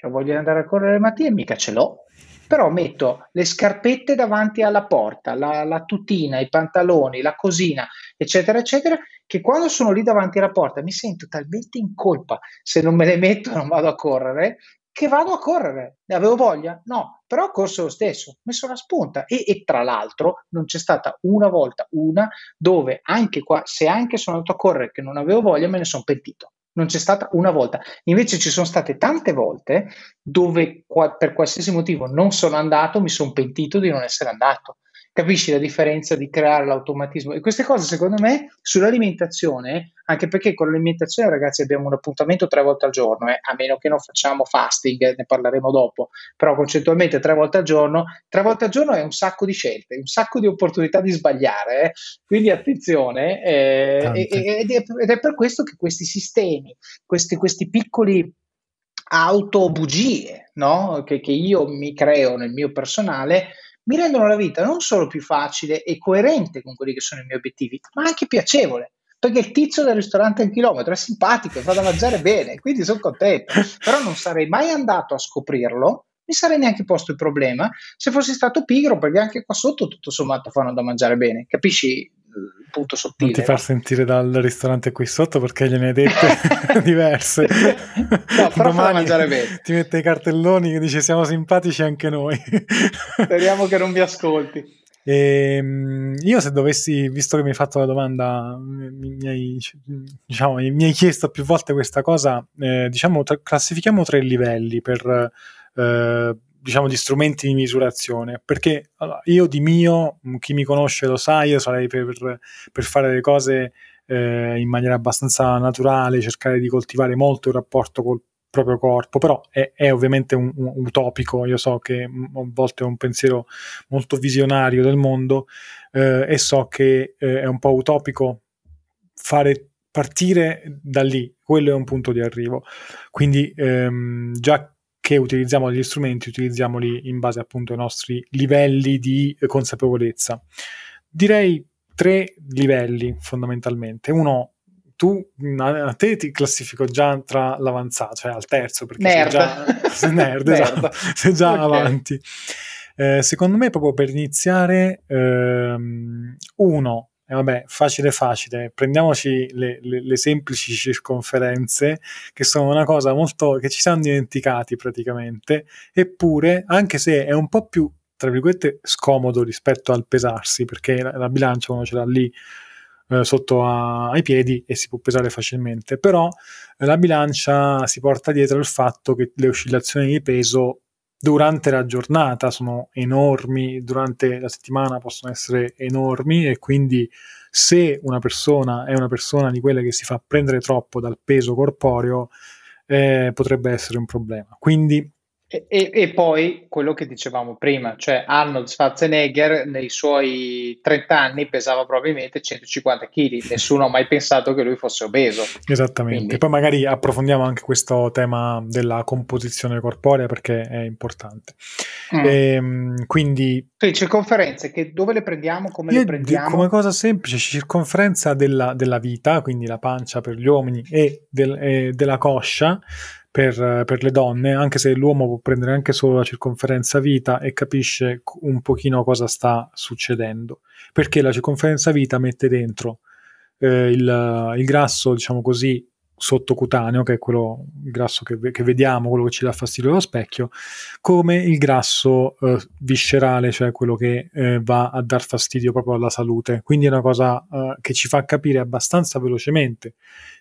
Io voglio andare a correre le mattine, mica ce l'ho, però metto le scarpette davanti alla porta, la, la tutina, i pantaloni, la cosina, eccetera, eccetera, che quando sono lì davanti alla porta mi sento talmente in colpa se non me le metto e non vado a correre, che vado a correre. Ne avevo voglia? No, però ho corso lo stesso, ho messo la spunta e, e, tra l'altro non c'è stata una volta, una, dove anche qua, se anche sono andato a correre che non avevo voglia, me ne sono pentito. Non c'è stata una volta. Invece ci sono state tante volte dove qua, per qualsiasi motivo non sono andato, mi sono pentito di non essere andato. Capisci la differenza di creare l'automatismo? E queste cose, secondo me, sull'alimentazione, anche perché con l'alimentazione, ragazzi, abbiamo un appuntamento tre volte al giorno, eh, a meno che non facciamo fasting, ne parleremo dopo, però concettualmente tre volte al giorno, tre volte al giorno è un sacco di scelte, un sacco di opportunità di sbagliare, eh. quindi attenzione, eh, ed, è, ed, è, per questo che questi sistemi, questi, questi piccoli autobugie no? che, che io mi creo nel mio personale, mi rendono la vita non solo più facile e coerente con quelli che sono i miei obiettivi, ma anche piacevole. Perché il tizio del ristorante a un chilometro è simpatico, fa da mangiare bene, quindi sono contento. Però non sarei mai andato a scoprirlo, mi sarei neanche posto il problema se fossi stato pigro, perché anche qua sotto tutto sommato fanno da mangiare bene. Capisci il punto sottile. Non ti far sentire dal ristorante qui sotto perché gliene hai dette diverse. no, però mangiare bene. Ti mette i cartelloni che dice siamo simpatici anche noi. Speriamo che non vi ascolti. E, ehm, io se dovessi, visto che mi hai fatto la domanda, mi, mi, hai, diciamo, mi hai, chiesto più volte questa cosa, eh, diciamo, tra, classifichiamo tre livelli per eh, diciamo di strumenti di misurazione. Perché allora, io di mio chi mi conosce lo sa io sarei per, per fare le cose eh, in maniera abbastanza naturale cercare di coltivare molto il rapporto col proprio corpo. Però è, è ovviamente un, un, utopico. Io so che a volte è un pensiero molto visionario del mondo eh, e so che eh, è un po' utopico fare partire da lì. Quello è un punto di arrivo. Quindi ehm, già che utilizziamo degli strumenti, utilizziamoli in base appunto ai nostri livelli di consapevolezza. Direi tre livelli fondamentalmente. Uno, tu a te ti classifico già tra l'avanzato, cioè al terzo, perché nerd. sei già, sei nerd, esatto, sei già okay. avanti. Eh, secondo me, proprio per iniziare, ehm, uno, e vabbè, facile facile, prendiamoci le, le, le, semplici circonferenze, che sono una cosa molto che ci siamo dimenticati praticamente, eppure, anche se è un po' più, tra virgolette, scomodo rispetto al pesarsi, perché la, la bilancia uno ce l'ha lì eh, sotto a, ai piedi e si può pesare facilmente, però eh, la bilancia si porta dietro il fatto che le oscillazioni di peso durante la giornata sono enormi, durante la settimana possono essere enormi e quindi se una persona è una persona di quelle che si fa prendere troppo dal peso corporeo eh, potrebbe essere un problema. Quindi e, e, e, poi quello che dicevamo prima, cioè Arnold Schwarzenegger nei suoi 30 anni pesava probabilmente 150 kg, nessuno ha mai pensato che lui fosse obeso. Esattamente, quindi... poi magari approfondiamo anche questo tema della composizione corporea perché è importante. Mm. E, ehm, quindi... Quindi circonferenze, che dove le prendiamo, come le prendiamo? Come cosa semplice, circonferenza della, della, vita, quindi la pancia per gli uomini e, del, e della coscia per, per, le donne, anche se l'uomo può prendere anche solo la circonferenza vita e capisce un pochino cosa sta succedendo, perché la circonferenza vita mette dentro eh, il, il grasso, diciamo così, sottocutaneo, che è quello il grasso che, che, vediamo, quello che ci dà fastidio allo specchio, come il grasso eh, viscerale, cioè quello che eh, va a dar fastidio proprio alla salute. Quindi è una cosa eh, che ci fa capire abbastanza velocemente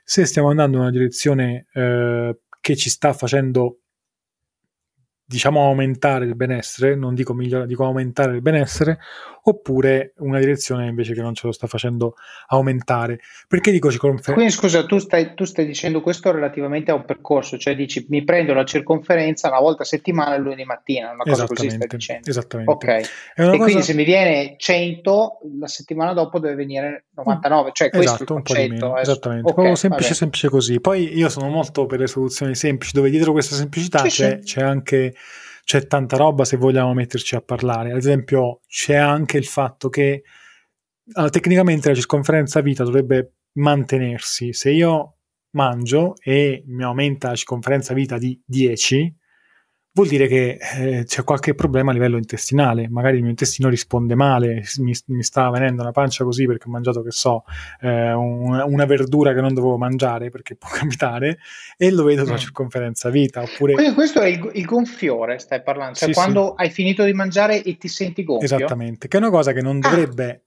se stiamo andando in una direzione eh, che ci sta facendo diciamo aumentare il benessere, non dico migliorare, dico aumentare il benessere, oppure una direzione invece che non ce lo sta facendo aumentare. Perché dico circonferenza? Quindi scusa, tu stai, tu stai, dicendo questo relativamente a un percorso, cioè dici mi prendo la circonferenza una volta a settimana lunedì mattina, una cosa così stai dicendo. Esattamente. Ok, e cosa... quindi se mi viene 100, la settimana dopo deve venire 99, cioè questo esatto, è il concetto. Eh. Esattamente, okay, proprio semplice, semplice così. Poi io sono molto per le soluzioni semplici, dove dietro questa semplicità sì, c'è, sì. c'è anche c'è tanta roba se vogliamo metterci a parlare. Ad esempio, c'è anche il fatto che uh, tecnicamente la circonferenza vita dovrebbe mantenersi. Se io mangio e mi aumenta la circonferenza vita di 10, vuol dire che eh, c'è qualche problema a livello intestinale, magari il mio intestino risponde male, mi, mi sta venendo una pancia così perché ho mangiato, che so, eh, un, una verdura che non dovevo mangiare, perché può capitare, e lo vedo sulla mm. circonferenza vita. Oppure... Quindi questo è il, il gonfiore, stai parlando, cioè sì, quando sì. hai finito di mangiare e ti senti gonfio. Esattamente, che è una cosa che non ah. dovrebbe... Ah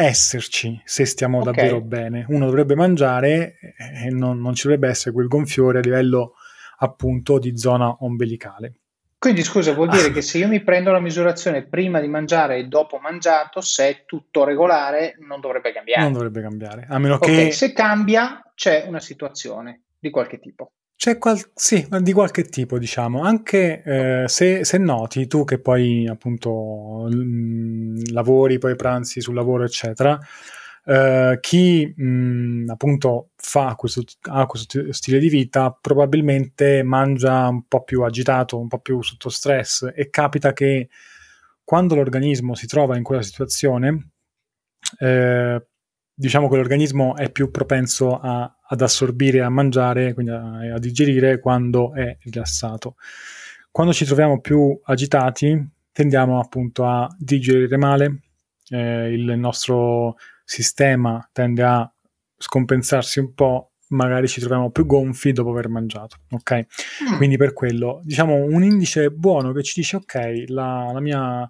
esserci se stiamo okay. davvero bene. Uno dovrebbe mangiare e non, non, ci dovrebbe essere quel gonfiore a livello appunto di zona ombelicale. Quindi scusa, vuol dire che se io mi prendo la misurazione prima di mangiare e dopo mangiato, se è tutto regolare, non dovrebbe cambiare. Non dovrebbe cambiare, a meno okay, che... Se cambia, c'è una situazione di qualche tipo. C'è qual- sì, di qualche tipo, diciamo, anche eh, se, se, noti tu che poi appunto mm, lavori, poi pranzi sul lavoro, eccetera, Uh, chi mh, appunto fa questo, ha questo stile di vita probabilmente mangia un po' più agitato, un po' più sotto stress e capita che quando l'organismo si trova in quella situazione, eh, diciamo che l'organismo è più propenso a, ad assorbire, a mangiare, quindi a, a digerire quando è rilassato. Quando ci troviamo più agitati tendiamo appunto a digerire male, eh, il nostro sistema tende a scompensarsi un po', magari ci troviamo più gonfi dopo aver mangiato. Ok? Mm. Quindi per quello, diciamo, un indice buono che ci dice, ok, la, la mia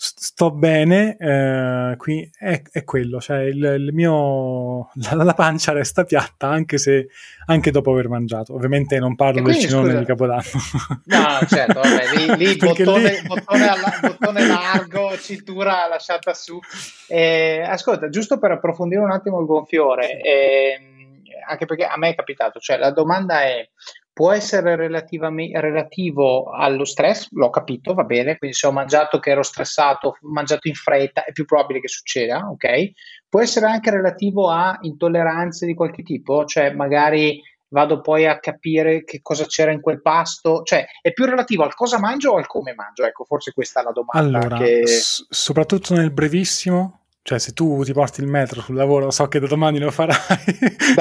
sto bene, eh, qui è, è, quello, cioè il, il mio, la, la, pancia resta piatta anche, se, anche dopo aver mangiato. Ovviamente non parlo del cinone di Capodanno. No, certo, vabbè, lì, lì bottone, lì... Bottone, alla, bottone, largo, cintura lasciata su. Eh, ascolta, giusto per approfondire un attimo il gonfiore, eh, anche perché a me è capitato, cioè la domanda è può essere relativo allo stress, l'ho capito, va bene, quindi se ho mangiato che ero stressato, ho mangiato in fretta, è più probabile che succeda, ok? Può essere anche relativo a intolleranze di qualche tipo, cioè magari vado poi a capire che cosa c'era in quel pasto, cioè è più relativo al cosa mangio o al come mangio, ecco, forse questa è la domanda. Allora, che... s- soprattutto nel brevissimo, cioè, se tu ti porti il metro sul lavoro, so che da domani lo farai.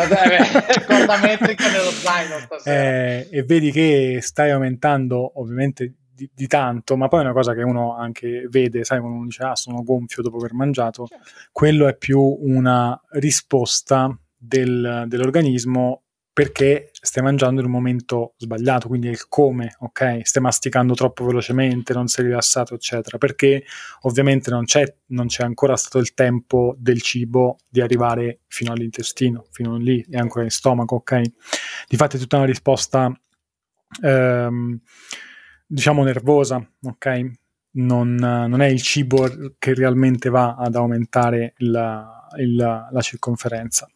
corda metrica nello zaino stasera. Eh, e vedi che stai aumentando, ovviamente, di, di, tanto, ma poi è una cosa che uno anche vede, sai, quando uno dice, ah, sono gonfio dopo aver mangiato, certo. quello è più una risposta del, dell'organismo perché stai mangiando in un momento sbagliato, quindi è il come, ok? Stai masticando troppo velocemente, non sei rilassato, eccetera, perché ovviamente non c'è, non c'è ancora stato il tempo del cibo di arrivare fino all'intestino, fino lì, e ancora in stomaco, ok? Difatti è tutta una risposta, ehm, diciamo, nervosa, ok? Non, non, è il cibo che realmente va ad aumentare la, il, la circonferenza.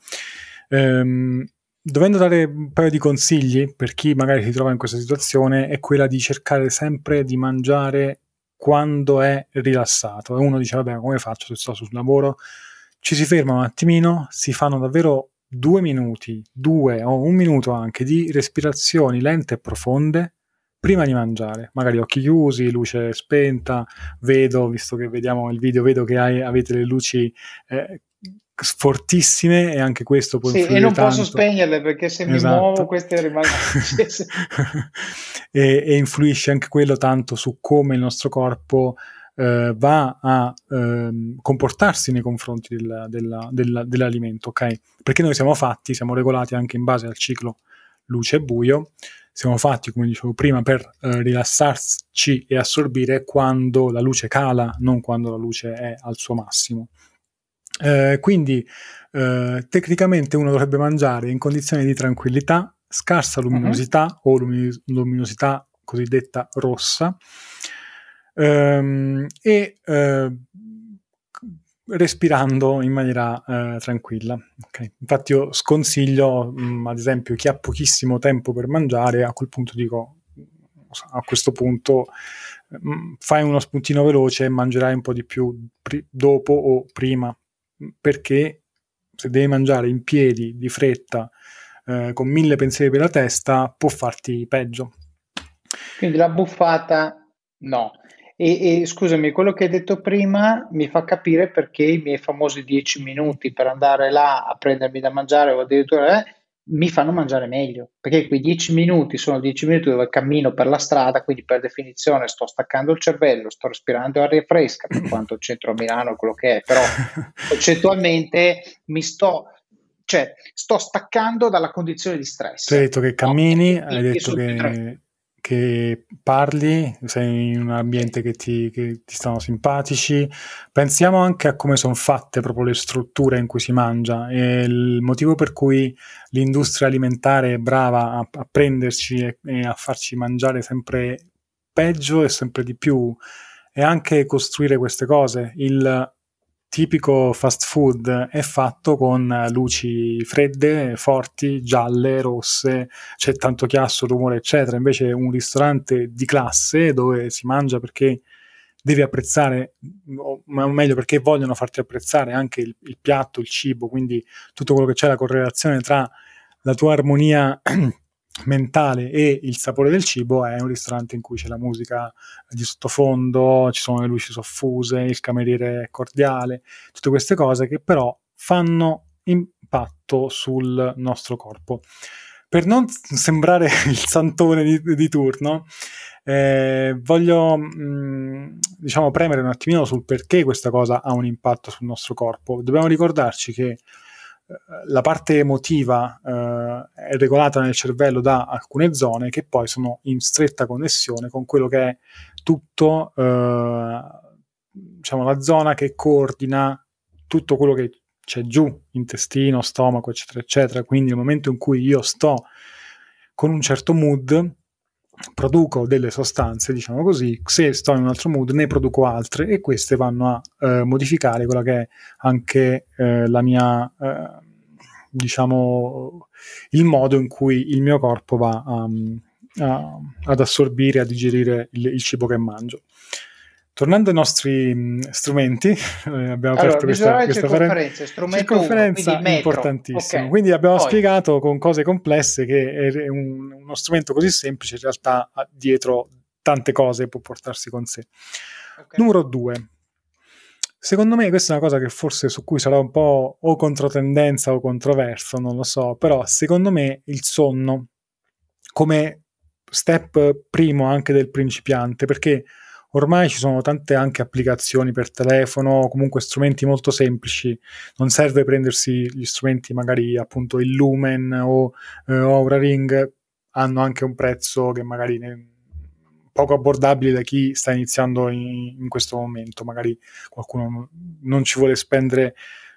Um, dovendo dare un paio di consigli per chi magari si trova in questa situazione, è quella di cercare sempre di mangiare quando è rilassato. E uno dice, vabbè, come faccio se sto sul lavoro? Ci si ferma un attimino, si fanno davvero due minuti, due o un minuto anche di respirazioni lente e profonde prima di mangiare, magari occhi chiusi, luce spenta, vedo, visto che vediamo il video, vedo che hai, avete le luci eh, fortissime e anche questo può sì, e non tanto. posso spegnerle perché se esatto. mi muovo queste rimangono e, e, influisce anche quello tanto su come il nostro corpo eh, va a eh, comportarsi nei confronti del, della, della, dell'alimento, ok? Perché noi siamo fatti, siamo regolati anche in base al ciclo luce e buio, siamo fatti, come dicevo prima, per eh, rilassarci e assorbire quando la luce cala, non quando la luce è al suo massimo. Eh, quindi eh, tecnicamente uno dovrebbe mangiare in condizioni di tranquillità, scarsa mhm. luminosità uh-huh. o lumi- luminosità cosiddetta rossa ehm, e eh, respirando in maniera eh, tranquilla. Okay. Infatti io sconsiglio, mh, mm, ad esempio, chi ha pochissimo tempo per mangiare, a quel punto dico, a questo punto mh, mm, fai uno spuntino veloce e mangerai un po' di più pri- dopo o prima, perché se devi mangiare in piedi, di fretta, eh, con mille pensieri per la testa, può farti peggio. Quindi la buffata no. E, e, scusami, quello che hai detto prima mi fa capire perché i miei famosi dieci minuti per andare là a prendermi da mangiare o addirittura eh, mi fanno mangiare meglio. Perché quei dieci minuti sono dieci minuti dove cammino per la strada, quindi per definizione sto staccando il cervello, sto respirando aria fresca, per quanto il centro a Milano quello che è, però concettualmente mi sto cioè sto staccando dalla condizione di stress. Tu hai detto che cammini, no? hai detto che che parli, sei in un ambiente che ti, che ti stanno simpatici. Pensiamo anche a come sono fatte proprio le strutture in cui si mangia e il motivo per cui l'industria alimentare è brava a, a prenderci e, e a farci mangiare sempre peggio e sempre di più è anche costruire queste cose. Il tipico fast food è fatto con luci fredde, forti, gialle, rosse, c'è tanto chiasso, rumore, eccetera. Invece un ristorante di classe dove si mangia perché devi apprezzare, o meglio perché vogliono farti apprezzare anche il, il piatto, il cibo, quindi tutto quello che c'è, la correlazione tra la tua armonia mentale e il sapore del cibo è un ristorante in cui c'è la musica di sottofondo, ci sono le luci soffuse, il cameriere è cordiale, tutte queste cose che però fanno impatto sul nostro corpo. Per non sembrare il santone di, di turno, eh, voglio mh, mm, diciamo premere un attimino sul perché questa cosa ha un impatto sul nostro corpo. Dobbiamo ricordarci che la parte emotiva eh, è regolata nel cervello da alcune zone che poi sono in stretta connessione con quello che è tutto, eh, diciamo, la zona che coordina tutto quello che c'è giù, intestino, stomaco, eccetera, eccetera. Quindi nel momento in cui io sto con un certo mood, produco delle sostanze, diciamo così, se sto in un altro mood ne produco altre e queste vanno a eh, modificare quella che è anche eh, la mia, eh, diciamo, il modo in cui il mio corpo va a, a, ad assorbire, a digerire il, il cibo che mangio. Tornando ai nostri mh, strumenti, eh, abbiamo allora, aperto questa, questa conferenza, circonferenza uno, importantissima. Okay. Quindi abbiamo Poi. spiegato con cose complesse che è un, uno strumento così semplice in realtà ha dietro tante cose può portarsi con sé. Okay. Numero due. Secondo me questa è una cosa che forse su cui sarà un po' o controtendenza o controverso, non lo so, però secondo me il sonno come step primo anche del principiante, perché ormai ci sono tante anche applicazioni per telefono, comunque strumenti molto semplici, non serve prendersi gli strumenti magari appunto il Lumen o eh, Aura Ring, hanno anche un prezzo che magari ne, poco abbordabile da chi sta iniziando in, in questo momento, magari qualcuno non ci vuole spendere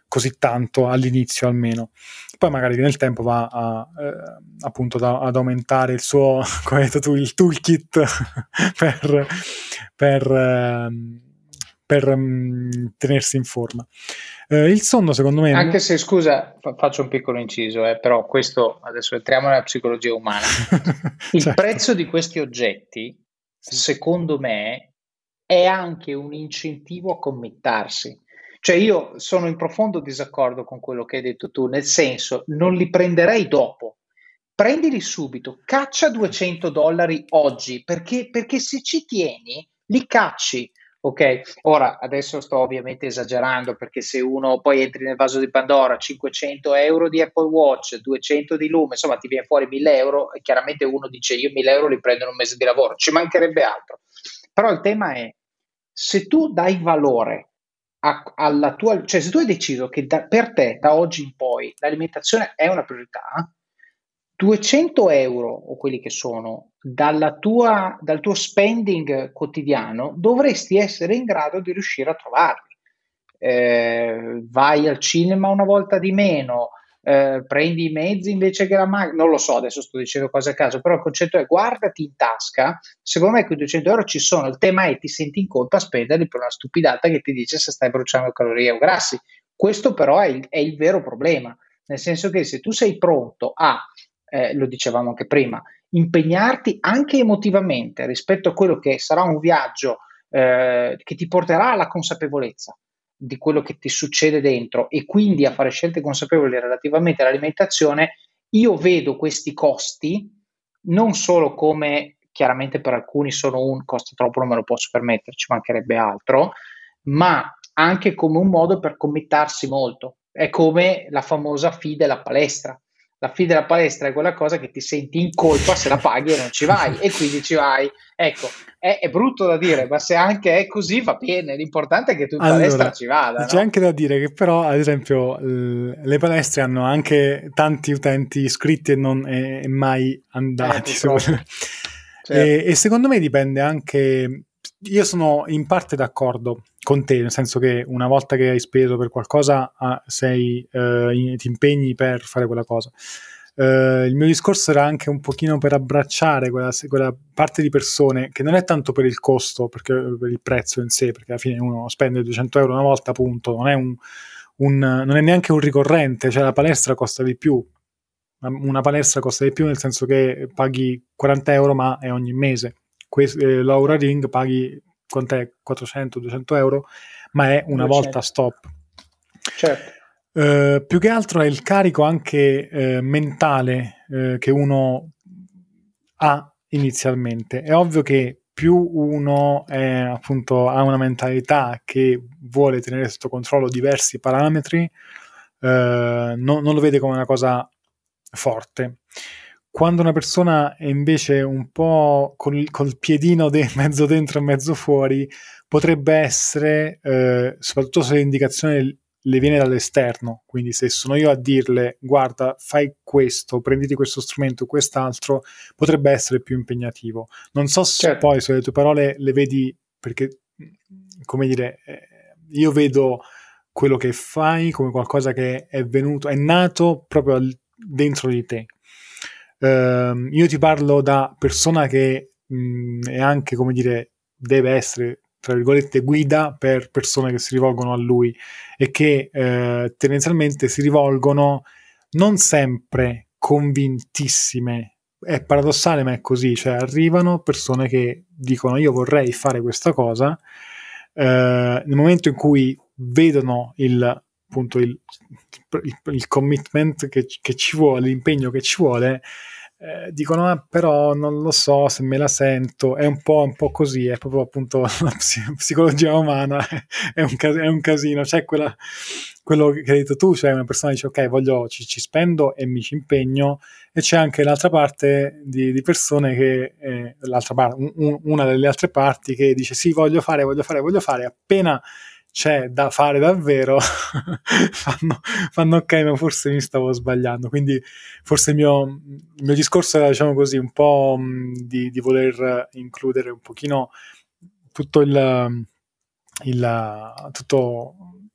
così tanto all'inizio almeno. Poi magari nel tempo va a, eh, appunto da, ad aumentare il suo, come hai detto tu, il toolkit per, per, eh, per um, tenersi in forma. Eh, il sonno secondo me... Anche se scusa, faccio un piccolo inciso, eh, però questo adesso entriamo nella psicologia umana. Il certo. prezzo di questi oggetti, secondo me, è anche un incentivo a committarsi cioè io sono in profondo disaccordo con quello che hai detto tu, nel senso non li prenderei dopo, prendili subito, caccia 200 dollari oggi, perché, perché se ci tieni li cacci Ok, ora adesso sto ovviamente esagerando perché se uno poi entri nel vaso di Pandora 500 euro di Apple Watch, 200 di Lume, insomma ti viene fuori 1000 euro e chiaramente uno dice io 1000 euro li prendo in un mese di lavoro, ci mancherebbe altro. Però il tema è se tu dai valore a, alla tua, cioè se tu hai deciso che da, per te da oggi in poi l'alimentazione è una priorità, 200 euro o quelli che sono tua, dal tuo spending quotidiano dovresti essere in grado di riuscire a trovarli. Eh, vai al cinema una volta di meno, eh, prendi i mezzi invece che la macchina, non lo so, adesso sto dicendo cose a caso, però il concetto è guardati in tasca, secondo me quei 200 euro ci sono, il tema è ti senti in colpa a spenderli per una stupidata che ti dice se stai bruciando calorie o grassi. Questo però è il, è il vero problema, nel senso che se tu sei pronto a eh, lo dicevamo anche prima, impegnarti anche emotivamente rispetto a quello che sarà un viaggio eh, che ti porterà alla consapevolezza di quello che ti succede dentro e quindi a fare scelte consapevoli relativamente all'alimentazione, io vedo questi costi non solo come chiaramente per alcuni sono un costo troppo, non me lo posso permettere, ci mancherebbe altro, ma anche come un modo per committarsi molto. È come la famosa fee della palestra la fee della palestra è quella cosa che ti senti in colpa se la paghi e non ci vai e quindi ci vai. Ecco, è, è brutto da dire, ma se anche è così va bene, l'importante è che tu in allora, palestra ci vada. C'è no? anche da dire che però, ad esempio, le palestre hanno anche tanti utenti iscritti e, non, e mai andati. Eh, certo. e, e secondo me dipende anche io sono in parte d'accordo con te, nel senso che una volta che hai speso per qualcosa ah, sei, eh, ti impegni per fare quella cosa. Uh, il mio discorso era anche un pochino per abbracciare quella, quella, parte di persone che non è tanto per il costo, perché, per il prezzo in sé, perché alla fine uno spende 200 euro una volta, appunto, non è, un, un, non è neanche un ricorrente, cioè la palestra costa di più. Una palestra costa di più nel senso che paghi 40 euro, ma è ogni mese que- eh, Laura Ring paghi quant'è 400-200 euro, ma è una 200. volta stop. Certo. Uh, più che altro è il carico anche uh, mentale uh, che uno ha inizialmente. È ovvio che più uno è, appunto, ha una mentalità che vuole tenere sotto controllo diversi parametri, non, non, lo vede come una cosa forte. Quando una persona è invece un po' col, col piedino de- mezzo dentro e mezzo fuori, potrebbe essere, eh, soprattutto se l'indicazione le viene dall'esterno, quindi se sono io a dirle guarda fai questo, prenditi questo strumento, quest'altro, potrebbe essere più impegnativo. Non so se certo. poi se le tue parole le vedi perché, come dire, eh, io vedo quello che fai come qualcosa che è venuto, è nato proprio dentro di te. Uh, io ti parlo da persona che mh, è anche, come dire, deve essere, tra virgolette, guida per persone che si rivolgono a lui e che eh, tendenzialmente si rivolgono non sempre convintissime. È paradossale, ma è così, cioè arrivano persone che dicono io vorrei fare questa cosa, eh, nel momento in cui vedono il, appunto il, il, il commitment che, che, ci vuole, l'impegno che ci vuole, eh, dicono ah, però non lo so se me la sento, è un po', un po così, è proprio appunto la psicologia umana, è un, cas- è un casino, c'è quella, quello che hai detto tu, cioè una persona dice ok voglio, ci, ci spendo e mi ci impegno. E c'è anche l'altra parte di, di persone che, eh, l'altra parte, un, una delle altre parti che dice sì voglio fare, voglio fare, voglio fare, appena c'è da fare davvero, fanno, fanno, ok, ma forse mi stavo sbagliando. Quindi forse il mio, il mio discorso era, diciamo così, un po' di, di voler includere un pochino tutto il, il tutto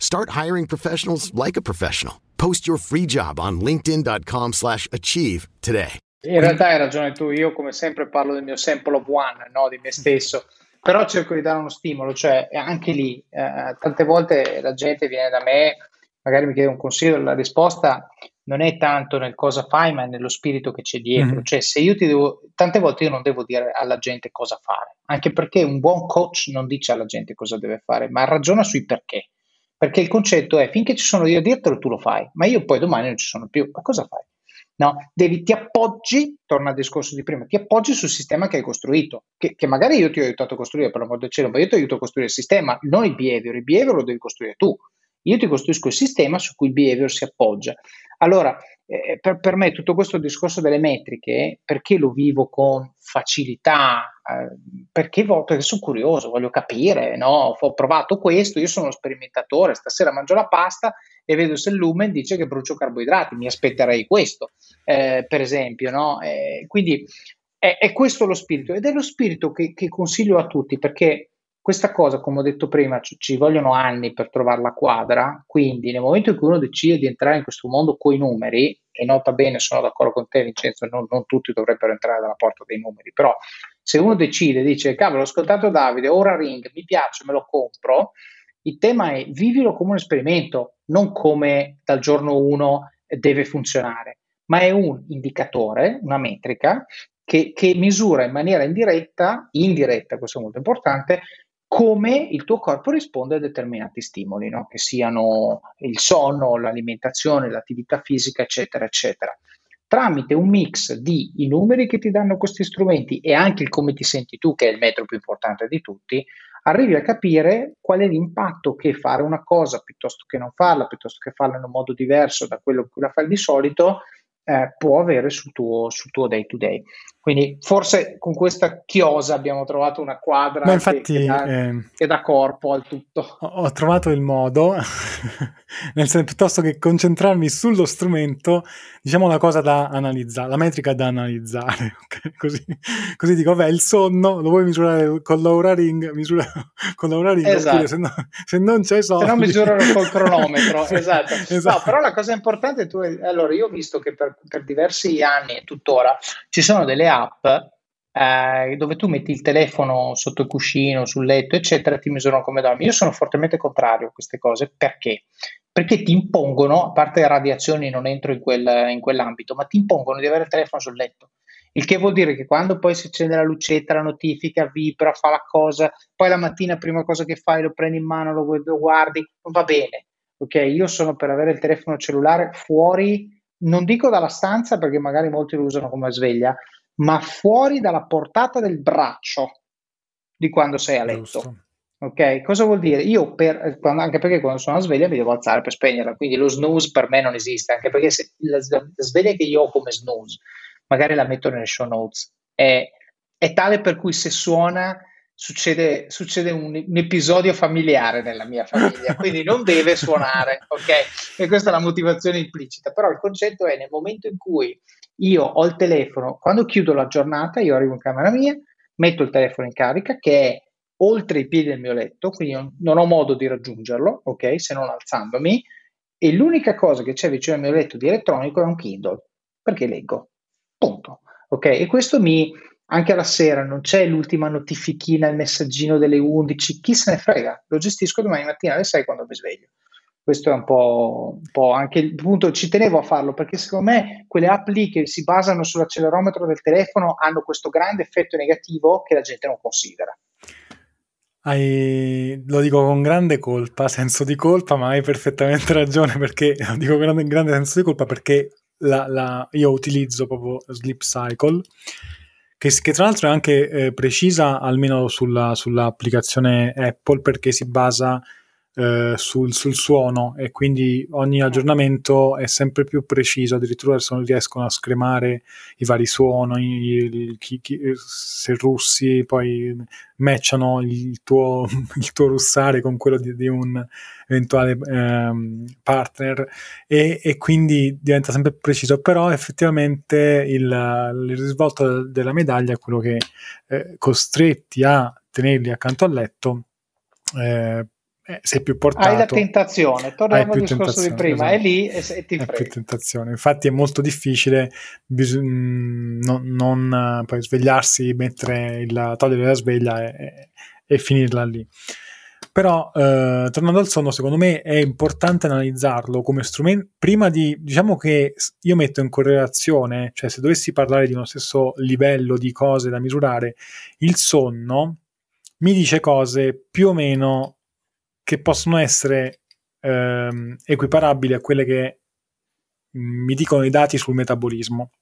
Start hiring professionals like a professional. Post your free job on linkedin.com slash achieve today. In realtà hai ragione tu, io come sempre parlo del mio sample of one, no? di me stesso. però cerco di dare uno stimolo, cioè anche lì, eh, tante volte la gente viene da me, magari mi chiede un consiglio, la risposta non è tanto nel cosa fai, ma è nello spirito che c'è dietro. Mm-hmm. Cioè, se io ti devo, tante volte io non devo dire alla gente cosa fare, anche perché un buon coach non dice alla gente cosa deve fare, ma ragiona sui perché. Perché il concetto è finché ci sono io a dirtelo, tu lo fai, ma io poi domani non ci sono più. Ma cosa fai? No, devi, ti appoggi, torna al discorso di prima, ti appoggi sul sistema che hai costruito, che, che magari io ti ho aiutato a costruire, per l'amor del cielo, ma io ti aiuto a costruire il sistema, non il behavior, il behavior lo devi costruire tu. Io ti costruisco il sistema su cui il behavior si appoggia. Allora, eh, per, per, me tutto questo discorso delle metriche, perché lo vivo con facilità? Eh, perché, perché, sono curioso, voglio capire, no? ho provato questo, io sono uno sperimentatore, stasera mangio la pasta e vedo se il lumen dice che brucio carboidrati, mi aspetterei questo, eh, per esempio. No? Eh, quindi è, è, questo lo spirito ed è lo spirito che, che consiglio a tutti perché questa cosa, come ho detto prima, ci, ci vogliono anni per trovare la quadra, quindi nel momento in cui uno decide di entrare in questo mondo con i numeri, e nota bene, sono d'accordo con te Vincenzo, non, non tutti dovrebbero entrare dalla porta dei numeri, però se uno decide, dice, cavolo, ho ascoltato Davide, ora Ring, mi piace, me lo compro, il tema è vivilo come un esperimento, non come dal giorno 1 deve funzionare, ma è un indicatore, una metrica che, che, misura in maniera indiretta, indiretta, questo è molto importante, come il tuo corpo risponde a determinati stimoli, no? che siano il sonno, l'alimentazione, l'attività fisica, eccetera, eccetera. Tramite un mix di i numeri che ti danno questi strumenti e anche il come ti senti tu, che è il metro più importante di tutti, arrivi a capire qual è l'impatto che fare una cosa piuttosto che non farla, piuttosto che farla in un modo diverso da quello che la fai di solito, eh, può avere sul tuo, sul tuo day to day. Quindi forse con questa chiosa abbiamo trovato una quadra Ma infatti, che, dà, eh, che, dà, corpo al tutto. Ho, ho trovato il modo, nel senso piuttosto che concentrarmi sullo strumento, diciamo una cosa da analizzare, la metrica da analizzare. Okay? Così, così, dico, beh, il sonno lo vuoi misurare con l'Aura Ring, misura con l'Aura Ring, esatto. se, no, se, non c'è soldi. Se no misurano col cronometro, esatto. esatto. No, però la cosa importante, tu, allora io ho visto che per, per diversi anni e tuttora ci sono delle app eh, dove tu metti il telefono sotto il cuscino, sul letto, eccetera, ti misurano come dormi. Io sono fortemente contrario a queste cose perché? Perché ti impongono, a parte le radiazioni, non entro in, quel, in quell'ambito, ma ti impongono di avere il telefono sul letto. Il che vuol dire che quando poi si accende la lucetta, la notifica, vibra, fa la cosa, poi la mattina prima cosa che fai lo prendi in mano, lo, lo guardi, non va bene. Ok, io sono per avere il telefono cellulare fuori, non dico dalla stanza perché magari molti lo usano come sveglia, ma fuori dalla portata del braccio di quando sei a letto. Giusto. Ok, cosa vuol dire? Io, per, quando, anche perché quando sono a sveglia mi devo alzare per spegnerla, quindi lo snooze per me non esiste, anche perché se, la, la, sveglia che io ho come snooze, magari la metto nelle show notes, è, è tale per cui se suona succede, succede un, un, episodio familiare nella mia famiglia, quindi non deve suonare, ok? E questa è la motivazione implicita, però il concetto è nel momento in cui io ho il telefono, quando chiudo la giornata, io arrivo in camera mia, metto il telefono in carica che è oltre i piedi del mio letto, quindi non ho modo di raggiungerlo, ok, se non alzandomi, e l'unica cosa che c'è vicino al mio letto di elettronico è un Kindle, perché leggo, punto, ok? E questo mi, anche alla sera, non c'è l'ultima notifichina, il messaggino delle 11, chi se ne frega, lo gestisco domani mattina alle 6 quando mi sveglio questo è un po', un po', anche il punto, ci tenevo a farlo perché secondo me quelle app lì che si basano sull'accelerometro del telefono hanno questo grande effetto negativo che la gente non considera. Hai, lo dico con grande colpa, senso di colpa, ma hai perfettamente ragione perché lo dico con grande, grande senso di colpa perché la, la, io utilizzo proprio Sleep Cycle che, che tra l'altro è anche eh, precisa almeno sulla, sull'applicazione Apple perché si basa eh, sul, sul, suono e quindi ogni aggiornamento è sempre più preciso, addirittura riescono a scremare i vari suoni, chi, chi, se russi poi matchano il tuo, il tuo russare con quello di, di un eventuale ehm, partner e, e, quindi diventa sempre più preciso, però effettivamente il, il risvolto della medaglia è quello che eh, costretti a tenerli accanto al letto eh, eh, sei più portato. Hai la tentazione, torniamo al discorso di prima, esatto. è lì e, e ti È frega. più tentazione. Infatti è molto difficile bis- mm, non, non, eh, poi svegliarsi, mettere il, togliere la sveglia e, e finirla lì. Però, eh, tornando al sonno, secondo me è importante analizzarlo come strumento. Prima di, diciamo che io metto in correlazione, cioè se dovessi parlare di uno stesso livello di cose da misurare, il sonno mi dice cose più o meno che possono essere ehm, equiparabili a quelle che mi dicono i dati sul metabolismo.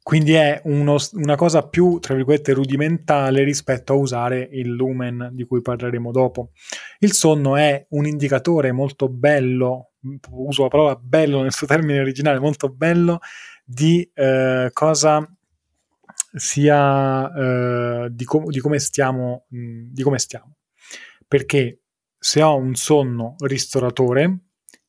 Quindi è uno- una cosa più, tra virgolette, rudimentale rispetto a usare il lumen di cui parleremo dopo. Il sonno è un indicatore molto bello, uso la parola bello nel suo termine originale, molto bello, di eh, cosa sia eh, di, com- di come stiamo, mh, di come stiamo. Perché se ho un sonno ristoratore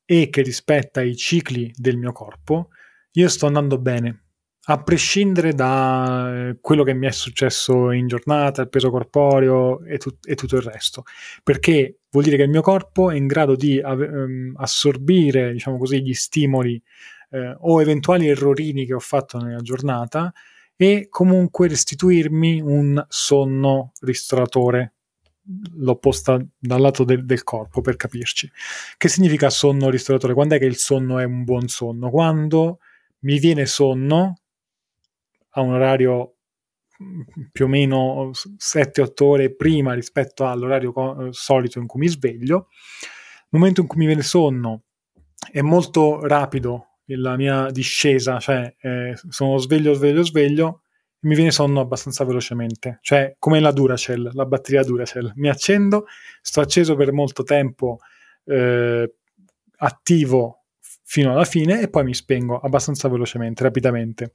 e che rispetta i cicli del mio corpo, io sto andando bene, a prescindere da eh, quello che mi è successo in giornata, il peso corporeo e, tut- e tutto il resto, perché vuol dire che il mio corpo è in grado di ave- ehm, assorbire, diciamo così, gli stimoli eh, o eventuali errorini che ho fatto nella giornata e comunque restituirmi un sonno ristoratore l'opposta dal lato del, del corpo per capirci. Che significa sonno ristoratore? Quando è che il sonno è un buon sonno? Quando mi viene sonno a un orario mm, più o meno 7-8 ore prima rispetto all'orario co- eh, solito in cui mi sveglio nel momento in cui mi viene sonno è molto rapido la mia discesa, cioè eh, sono sveglio, sveglio, sveglio, mi viene sonno abbastanza velocemente, cioè come la Duracell, la batteria Duracell. Mi accendo, sto acceso per molto tempo, eh, attivo fino alla fine e poi mi spengo abbastanza velocemente, rapidamente.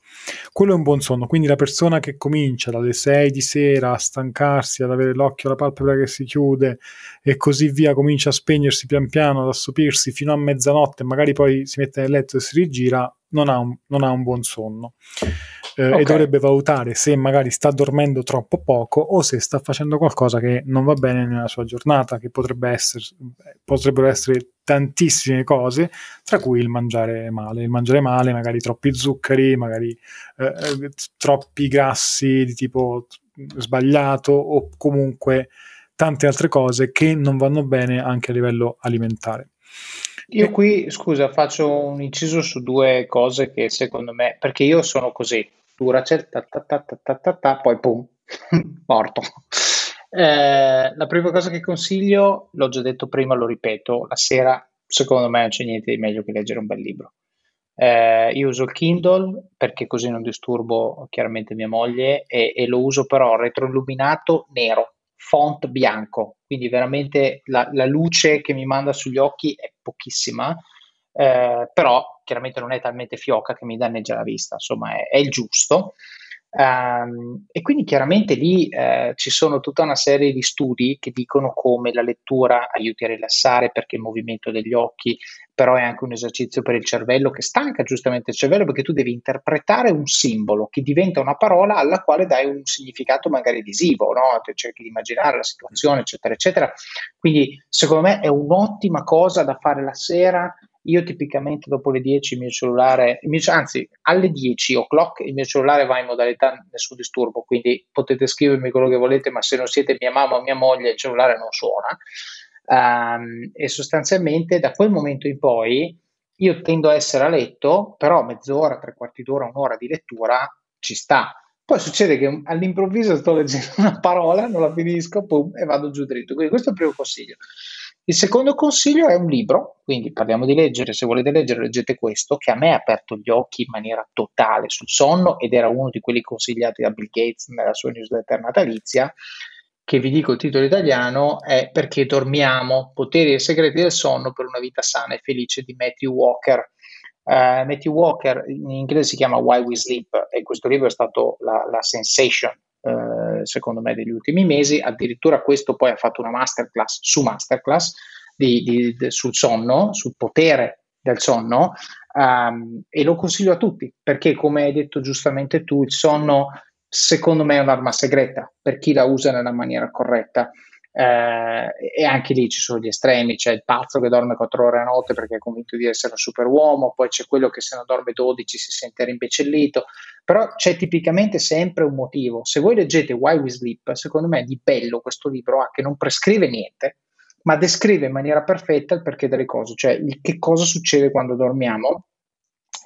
Quello è un buon sonno, quindi la persona che comincia dalle 6 di sera a stancarsi, ad avere l'occhio alla palpebra che si chiude e così via, comincia a spegnersi pian piano, ad assopirsi fino a mezzanotte, magari poi si mette nel letto e si rigira, non ha un, non ha un buon sonno. Eh, Ok. E dovrebbe valutare se magari sta dormendo troppo poco o se sta facendo qualcosa che non va bene nella sua giornata, che potrebbe essere, potrebbero essere tantissime cose, tra cui il mangiare male. Il mangiare male, magari troppi zuccheri, magari eh, eh, troppi grassi di tipo sbagliato o comunque tante altre cose che non vanno bene anche a livello alimentare. Io qui, scusa, faccio un inciso su due cose che secondo me, perché io sono così, Duracell, ta ta ta ta ta ta ta, poi pum, morto. Eh, la prima cosa che consiglio, l'ho già detto prima, lo ripeto, la sera secondo me non c'è niente di meglio che leggere un bel libro. Eh, io uso il Kindle perché così non disturbo chiaramente mia moglie e, e lo uso però retroilluminato nero, font bianco, quindi veramente la, la luce che mi manda sugli occhi è pochissima, eh, però chiaramente non è talmente fioca che mi danneggia la vista, insomma è, è il giusto. Ehm, e quindi chiaramente lì eh, ci sono tutta una serie di studi che dicono come la lettura aiuti a rilassare perché il movimento degli occhi però è anche un esercizio per il cervello che stanca giustamente il cervello perché tu devi interpretare un simbolo che diventa una parola alla quale dai un significato magari visivo, no? Cerchi di immaginare la situazione, eccetera, eccetera. Quindi secondo me è un'ottima cosa da fare la sera. Io tipicamente dopo le 10 il mio cellulare, il mio- anzi alle 10 o'clock il mio cellulare va in modalità nessun disturbo, quindi potete scrivermi quello che volete, ma se non siete mia mamma o mia moglie il cellulare non suona. Ehm, e sostanzialmente da quel momento in poi io tendo a essere a letto, però mezz'ora, tre quarti d'ora, un'ora di lettura ci sta. Poi succede che all'improvviso sto leggendo una parola, non la finisco, pum, e vado giù dritto. Quindi questo è il primo consiglio. Il secondo consiglio è un libro, quindi parliamo di leggere, se volete leggere leggete questo, che a me ha aperto gli occhi in maniera totale sul sonno ed era uno di quelli consigliati da Bill Gates nella sua newsletter natalizia, che vi dico il titolo italiano è Perché dormiamo, poteri e segreti del sonno per una vita sana e felice di Matthew Walker. Eh, Matthew Walker in inglese si chiama Why We Sleep e questo libro è stato la, la sensation eh, secondo me degli ultimi mesi, addirittura questo poi ha fatto una masterclass su masterclass di, di- de- sul sonno, sul potere del sonno ehm, e lo consiglio a tutti perché come hai detto giustamente tu il sonno secondo me è un'arma segreta per chi la usa nella maniera corretta eh, e anche lì ci sono gli estremi, c'è il pazzo che dorme 4 ore a notte perché è convinto di essere un superuomo, poi c'è quello che se non dorme 12 si sente rimbecellito, però c'è tipicamente sempre un motivo. Se voi leggete Why We Sleep, secondo me di bello questo libro ha che non prescrive niente, ma descrive in maniera perfetta il perché delle cose, cioè che cosa succede quando dormiamo.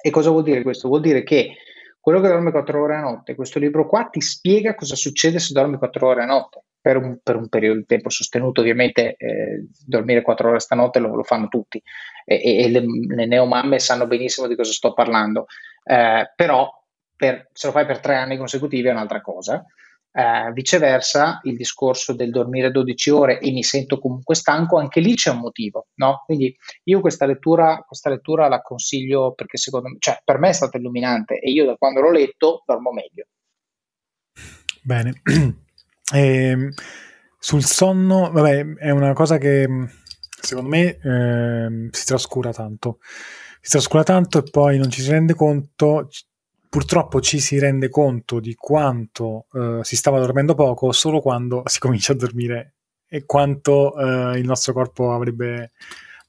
E cosa vuol dire questo? Vuol dire che quello che dorme 4 ore a notte, questo libro qua ti spiega cosa succede se dormi 4 ore a notte per un, per un periodo di tempo sostenuto. Ovviamente eh, dormire 4 ore stanotte lo, lo fanno tutti e, e le, le, neomamme sanno benissimo di cosa sto parlando, eh, però per, se lo fai per tre anni consecutivi è un'altra cosa. Eh, viceversa, il discorso del dormire 12 ore e mi sento comunque stanco, anche lì c'è un motivo, no? Quindi io questa lettura, questa lettura la consiglio perché secondo me, cioè per me è stata illuminante e io da quando l'ho letto dormo meglio. Bene. E, ehm, sul sonno, vabbè, è una cosa che secondo me eh, si trascura tanto. Si trascura tanto e poi non ci si rende conto, purtroppo ci si rende conto di quanto eh, si stava dormendo poco solo quando si comincia a dormire e quanto eh, il nostro corpo avrebbe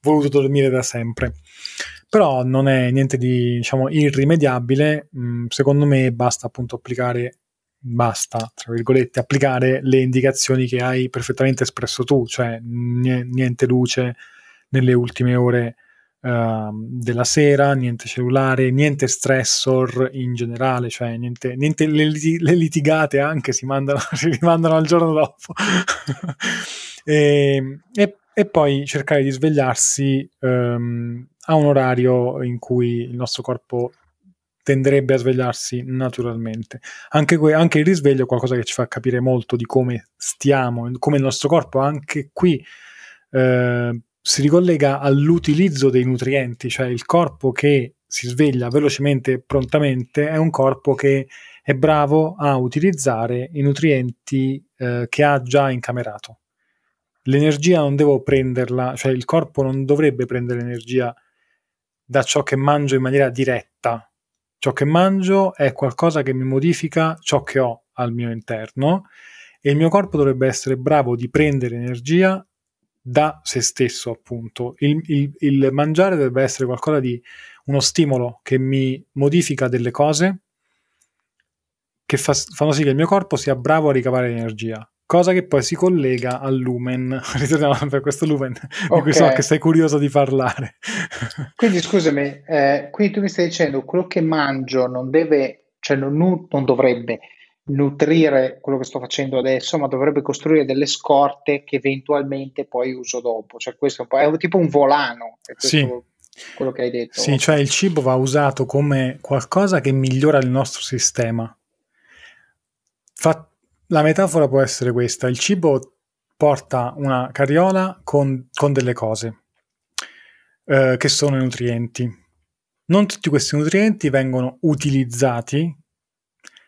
voluto dormire da sempre. Però non è niente di diciamo, irrimediabile, mm, secondo me basta appunto applicare basta, tra virgolette, applicare le indicazioni che hai perfettamente espresso tu, cioè niente luce nelle ultime ore uh, della sera, niente cellulare, niente stressor in generale, cioè niente, niente le, le, litigate anche si, mandano, si rimandano al giorno dopo. e, e, e, poi cercare di svegliarsi um, a un orario in cui il nostro corpo tenderebbe a svegliarsi naturalmente. Anche, que- anche, il risveglio è qualcosa che ci fa capire molto di come stiamo, come il nostro corpo anche qui eh, si ricollega all'utilizzo dei nutrienti, cioè il corpo che si sveglia velocemente e prontamente è un corpo che è bravo a utilizzare i nutrienti eh, che ha già incamerato. L'energia non devo prenderla, cioè il corpo non dovrebbe prendere energia da ciò che mangio in maniera diretta, ciò che mangio è qualcosa che mi modifica ciò che ho al mio interno e il mio corpo dovrebbe essere bravo di prendere energia da se stesso, appunto. Il, il, il mangiare dovrebbe essere qualcosa di uno stimolo che mi modifica delle cose che fa, fanno sì che il mio corpo sia bravo a ricavare energia cosa che poi si collega al lumen. Ritorniamo per questo lumen okay. di cui so che sei curioso di parlare. quindi scusami, eh, quindi tu mi stai dicendo quello che mangio non deve, cioè non, non, dovrebbe nutrire quello che sto facendo adesso, ma dovrebbe costruire delle scorte che eventualmente poi uso dopo. Cioè questo è, un è tipo un volano. Sì. Quello che hai detto. Sì, cioè il cibo va usato come qualcosa che migliora il nostro sistema. Fa, la metafora può essere questa: il cibo porta una carriola con, con delle cose eh, che sono i nutrienti. Non tutti questi nutrienti vengono utilizzati,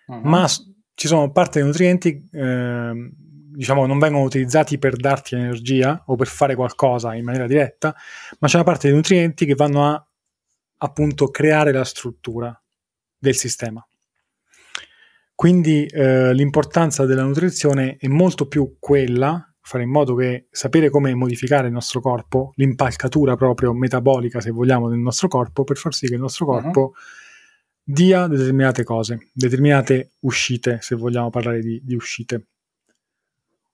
uh-huh. ma ci sono parte dei nutrienti, eh, diciamo, non vengono utilizzati per darti energia o per fare qualcosa in maniera diretta, ma c'è una parte dei nutrienti che vanno a appunto creare la struttura del sistema. Quindi eh, l'importanza della nutrizione è molto più quella, fare in modo che sapere come modificare il nostro corpo, l'impalcatura proprio metabolica, se vogliamo, del nostro corpo, per far sì che il nostro mhm. corpo uh-huh. dia determinate cose, determinate uscite, se vogliamo parlare di, di uscite.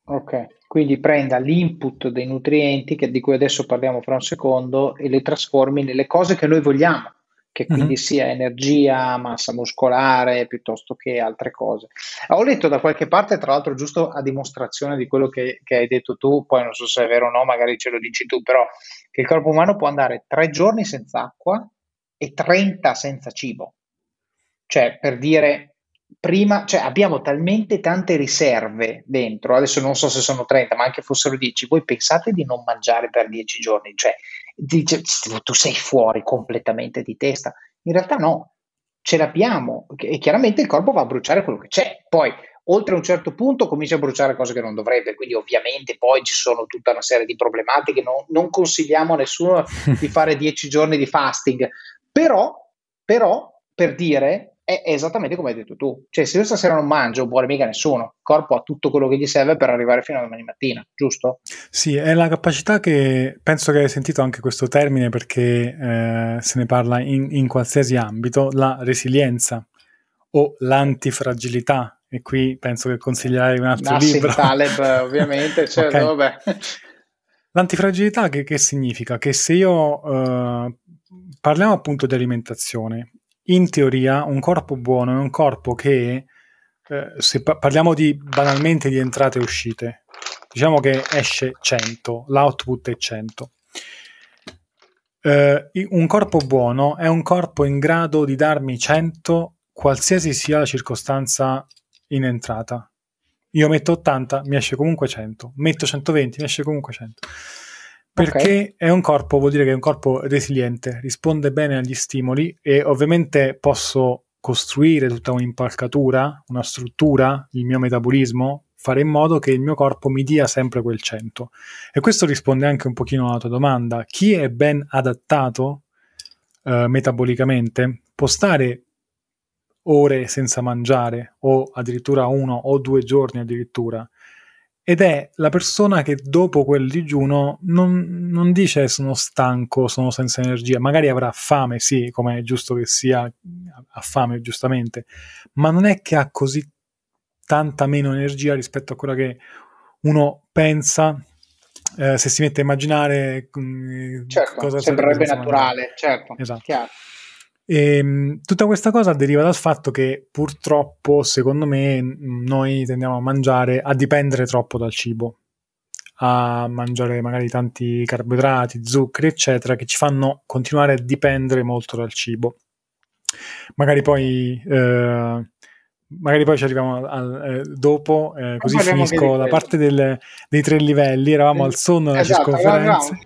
Ok, quindi prenda l'input dei nutrienti, che, di cui adesso parliamo fra un secondo, e le trasformi nelle cose che noi vogliamo che quindi mm-hmm. sia energia, massa muscolare piuttosto che altre cose. Ho letto da qualche parte, tra l'altro, giusto a dimostrazione di quello che, che, hai detto tu, poi non so se è vero o no, magari ce lo dici tu, però che il corpo umano può andare tre giorni senza acqua e 30 senza cibo. Cioè, per dire, prima, cioè abbiamo talmente tante riserve dentro, adesso non so se sono 30, ma anche fossero 10, voi pensate di non mangiare per 10 giorni, cioè dice, tu sei fuori completamente di testa, in realtà no, ce l'abbiamo e chiaramente il corpo va a bruciare quello che c'è, poi oltre un certo punto comincia a bruciare cose che non dovrebbe, quindi ovviamente poi ci sono tutta una serie di problematiche, non, non consigliamo a nessuno di fare 10 giorni di fasting, però, però per dire è esattamente come hai detto tu. Cioè, se io stasera non mangio, muore mica nessuno. Il corpo ha tutto quello che gli serve per arrivare fino a domani mattina, giusto? Sì, è la capacità che penso che hai sentito anche questo termine perché eh, se ne parla in, in, qualsiasi ambito, la resilienza o l'antifragilità. E qui penso che consiglierai un altro Nassim libro. Taleb, ovviamente, certo, okay. L'antifragilità che, che, significa? Che se io eh, parliamo appunto di alimentazione in teoria un corpo buono è un corpo che, eh, se pa- parliamo di, banalmente di entrate e uscite, diciamo che esce 100, l'output è 100. Eh, un corpo buono è un corpo in grado di darmi 100 qualsiasi sia la circostanza in entrata. Io metto 80, mi esce comunque 100, metto 120, mi esce comunque 100 perché okay. è un corpo, vuol dire che è un corpo resiliente, risponde bene agli stimoli e ovviamente posso costruire tutta un'impalcatura, una struttura, il mio metabolismo, fare in modo che il mio corpo mi dia sempre quel 100. E questo risponde anche un pochino alla tua domanda. Chi è ben adattato eh, metabolicamente può stare ore senza mangiare o addirittura uno o due giorni addirittura ed è la persona che dopo quel digiuno non, non, dice sono stanco, sono senza energia, magari avrà fame, sì, come è giusto che sia, ha fame giustamente, ma non è che ha così tanta meno energia rispetto a quella che uno pensa eh, se si mette a immaginare mm, certo, cosa sembrerebbe naturale, certo, esatto. Chiaro. E, ehm, tutta questa cosa deriva dal fatto che purtroppo, secondo me, noi tendiamo a mangiare, a dipendere troppo dal cibo, a mangiare magari tanti carboidrati, zuccheri, eccetera, che ci fanno continuare a dipendere molto dal cibo. Magari poi, eh, magari poi ci arriviamo al, eh, dopo, eh, così finisco la parte del, dei tre livelli. Eravamo al sonno della esatto, circonferenza.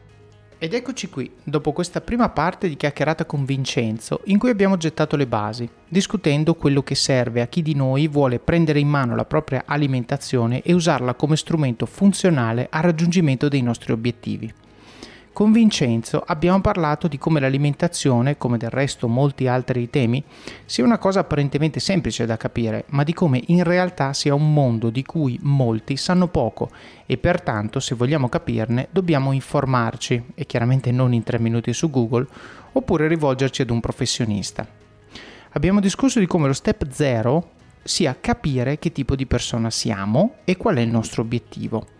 Ed eccoci qui, dopo questa prima parte di chiacchierata con Vincenzo, in cui abbiamo gettato le basi, discutendo quello che serve a chi di noi vuole prendere in mano la propria alimentazione e usarla come strumento funzionale al raggiungimento dei nostri obiettivi. Con Vincenzo abbiamo parlato di come l'alimentazione, come del resto molti altri temi, sia una cosa apparentemente semplice da capire, ma di come in realtà sia un mondo di cui molti sanno poco e pertanto se vogliamo capirne dobbiamo informarci, e chiaramente non in tre minuti su Google, oppure rivolgerci ad un professionista. Abbiamo discusso di come lo step 0 sia capire che tipo di persona siamo e qual è il nostro obiettivo.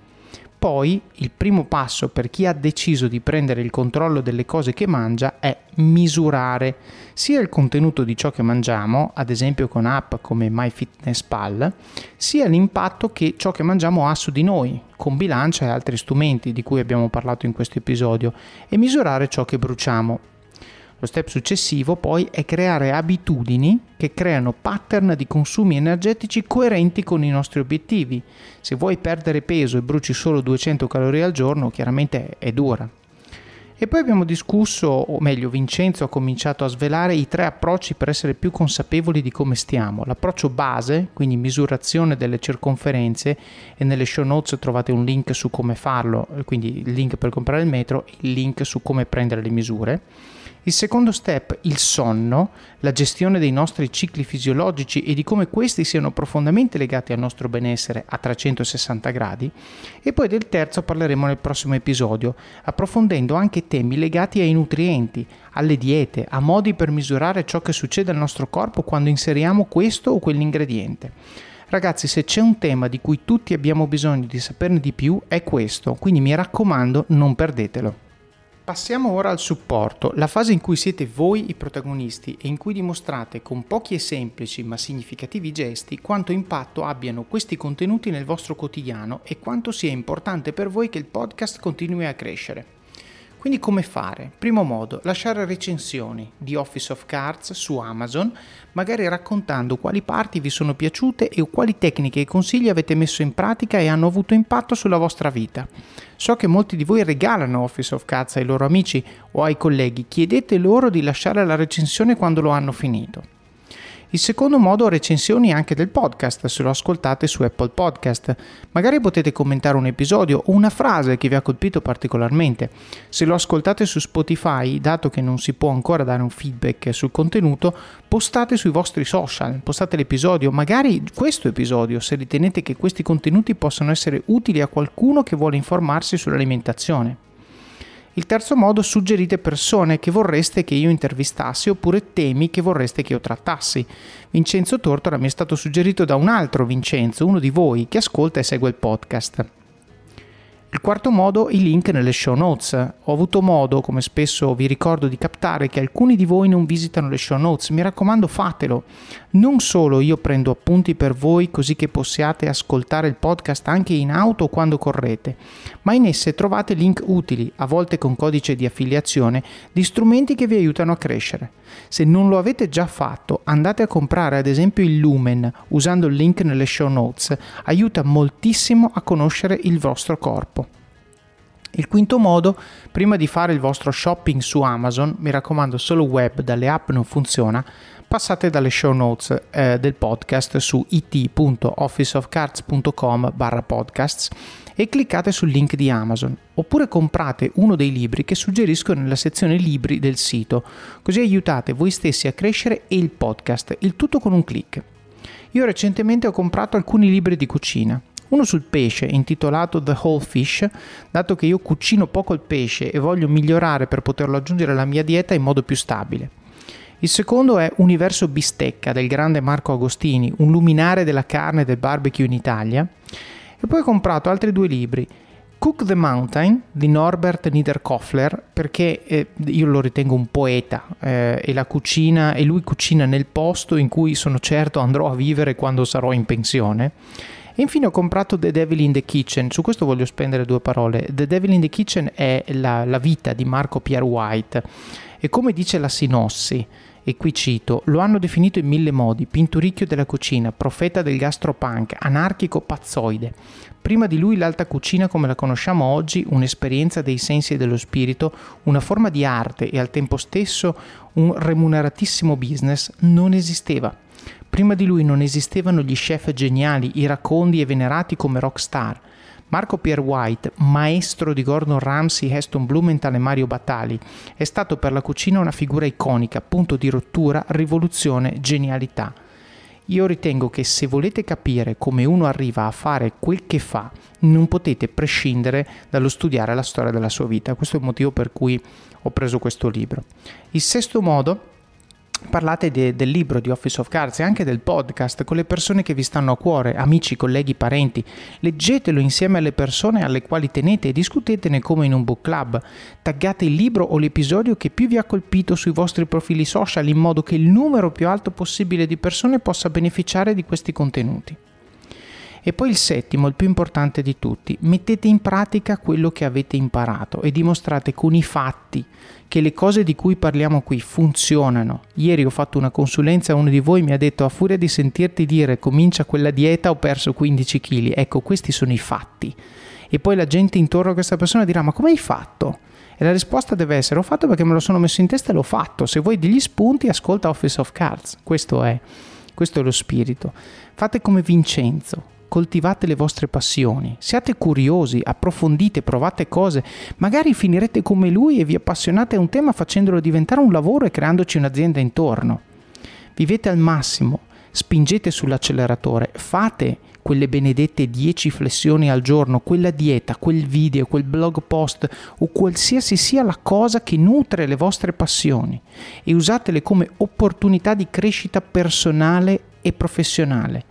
Poi il primo passo per chi ha deciso di prendere il controllo delle cose che mangia è misurare sia il contenuto di ciò che mangiamo, ad esempio con app come MyFitnessPal, sia l'impatto che ciò che mangiamo ha su di noi, con bilancia e altri strumenti di cui abbiamo parlato in questo episodio, e misurare ciò che bruciamo, lo step successivo poi è creare abitudini che creano pattern di consumi energetici coerenti con i nostri obiettivi. Se vuoi perdere peso e bruci solo 200 calorie al giorno, chiaramente è dura. E poi abbiamo discusso, o meglio Vincenzo ha cominciato a svelare i tre approcci per essere più consapevoli di come stiamo. L'approccio base, quindi misurazione delle circonferenze e nelle show notes trovate un link su come farlo, quindi il link per comprare il metro, il link su come prendere le misure il secondo step, il sonno, la gestione dei nostri cicli fisiologici e di come questi siano profondamente legati al nostro benessere a 360 gradi. E poi del terzo parleremo nel prossimo episodio, approfondendo anche temi legati ai nutrienti, alle diete, a modi per misurare ciò che succede al nostro corpo quando inseriamo questo o quell'ingrediente. Ragazzi, se c'è un tema di cui tutti abbiamo bisogno di saperne di più, è questo, quindi mi raccomando, non perdetelo. Passiamo ora al supporto, la fase in cui siete voi i protagonisti e in cui dimostrate con pochi e semplici ma significativi gesti quanto impatto abbiano questi contenuti nel vostro quotidiano e quanto sia importante per voi che il podcast continui a crescere. Quindi come fare? Primo modo, lasciare recensioni di Office of Cards su Amazon, magari raccontando quali parti vi sono piaciute e quali tecniche e consigli avete messo in pratica e hanno avuto impatto sulla vostra vita. So che molti di voi regalano Office of Cards ai loro amici o ai colleghi, chiedete loro di lasciare la recensione quando lo hanno finito. Il secondo modo recensioni anche del podcast se lo ascoltate su Apple Podcast. Magari potete commentare un episodio o una frase che vi ha colpito particolarmente. Se lo ascoltate su Spotify, dato che non si può ancora dare un feedback sul contenuto, postate sui vostri social, postate l'episodio, magari questo episodio, se ritenete che questi contenuti possano essere utili a qualcuno che vuole informarsi sull'alimentazione. Il terzo modo, suggerite persone che vorreste che io intervistassi oppure temi che vorreste che io trattassi. Vincenzo Tortora mi è stato suggerito da un altro Vincenzo, uno di voi, che ascolta e segue il podcast. Il quarto modo, i link nelle show notes. Ho avuto modo, come spesso vi ricordo, di captare che alcuni di voi non visitano le show notes. Mi raccomando, fatelo. Non solo io prendo appunti per voi così che possiate ascoltare il podcast anche in auto quando correte, ma in esse trovate link utili, a volte con codice di affiliazione, di strumenti che vi aiutano a crescere. Se non lo avete già fatto, andate a comprare ad esempio il Lumen usando il link nelle show notes. Aiuta moltissimo a conoscere il vostro corpo. Il quinto modo, prima di fare il vostro shopping su Amazon, mi raccomando solo web, dalle app non funziona, passate dalle show notes eh, del podcast su it.officeofcards.com barra podcasts e cliccate sul link di Amazon. Oppure comprate uno dei libri che suggerisco nella sezione libri del sito così aiutate voi stessi a crescere e il podcast il tutto con un clic. Io recentemente ho comprato alcuni libri di cucina uno sul pesce intitolato The Whole Fish, dato che io cucino poco il pesce e voglio migliorare per poterlo aggiungere alla mia dieta in modo più stabile. Il secondo è Universo Bistecca del grande Marco Agostini, un luminare della carne e del barbecue in Italia. E poi ho comprato altri due libri. Cook the Mountain di Norbert Niederkoffler perché eh, io lo ritengo un poeta eh, e la cucina e lui cucina nel posto in cui sono certo andrò a vivere quando sarò in pensione e infine ho comprato The Devil in the Kitchen, su questo voglio spendere due parole. The Devil in the Kitchen è la, la vita di Marco Pierre White e come dice la sinossi, e qui cito, lo hanno definito in mille modi, pinturicchio della cucina, profeta del gastropunk, anarchico pazzoide. Prima di lui l'alta cucina come la conosciamo oggi, un'esperienza dei sensi e dello spirito, una forma di arte e al tempo stesso un remuneratissimo business, non esisteva. Prima di lui non esistevano gli chef geniali, iracondi e venerati come rockstar. Marco Pierre White, maestro di Gordon Ramsay, Heston Blumenthal e Mario Batali, è stato per la cucina una figura iconica, punto di rottura, rivoluzione, genialità. Io ritengo che se volete capire come uno arriva a fare quel che fa, non potete prescindere dallo studiare la storia della sua vita. Questo è il motivo per cui ho preso questo libro. Il sesto modo parlate de, del libro di Office of Cards e anche del podcast con le persone che vi stanno a cuore, amici, colleghi, parenti. Leggetelo insieme alle persone alle quali tenete e discutetene come in un book club. Taggate il libro o l'episodio che più vi ha colpito sui vostri profili social in modo che il numero più alto possibile di persone possa beneficiare di questi contenuti. E poi il settimo, il più importante di tutti, mettete in pratica quello che avete imparato e dimostrate con i fatti che le cose di cui parliamo qui funzionano. Ieri ho fatto una consulenza uno di voi mi ha detto a furia di sentirti dire comincia quella dieta ho perso 15 kg. Ecco, questi sono i fatti. E poi la gente intorno a questa persona dirà ma come hai fatto? E la risposta deve essere ho fatto perché me lo sono messo in testa e l'ho fatto. Se vuoi degli spunti ascolta Office of Cards. Questo è, questo è lo spirito. Fate come Vincenzo coltivate le vostre passioni, siate curiosi, approfondite, provate cose, magari finirete come lui e vi appassionate a un tema facendolo diventare un lavoro e creandoci un'azienda intorno. Vivete al massimo, spingete sull'acceleratore, fate quelle benedette 10 flessioni al giorno, quella dieta, quel video, quel blog post o qualsiasi sia la cosa che nutre le vostre passioni e usatele come opportunità di crescita personale e professionale.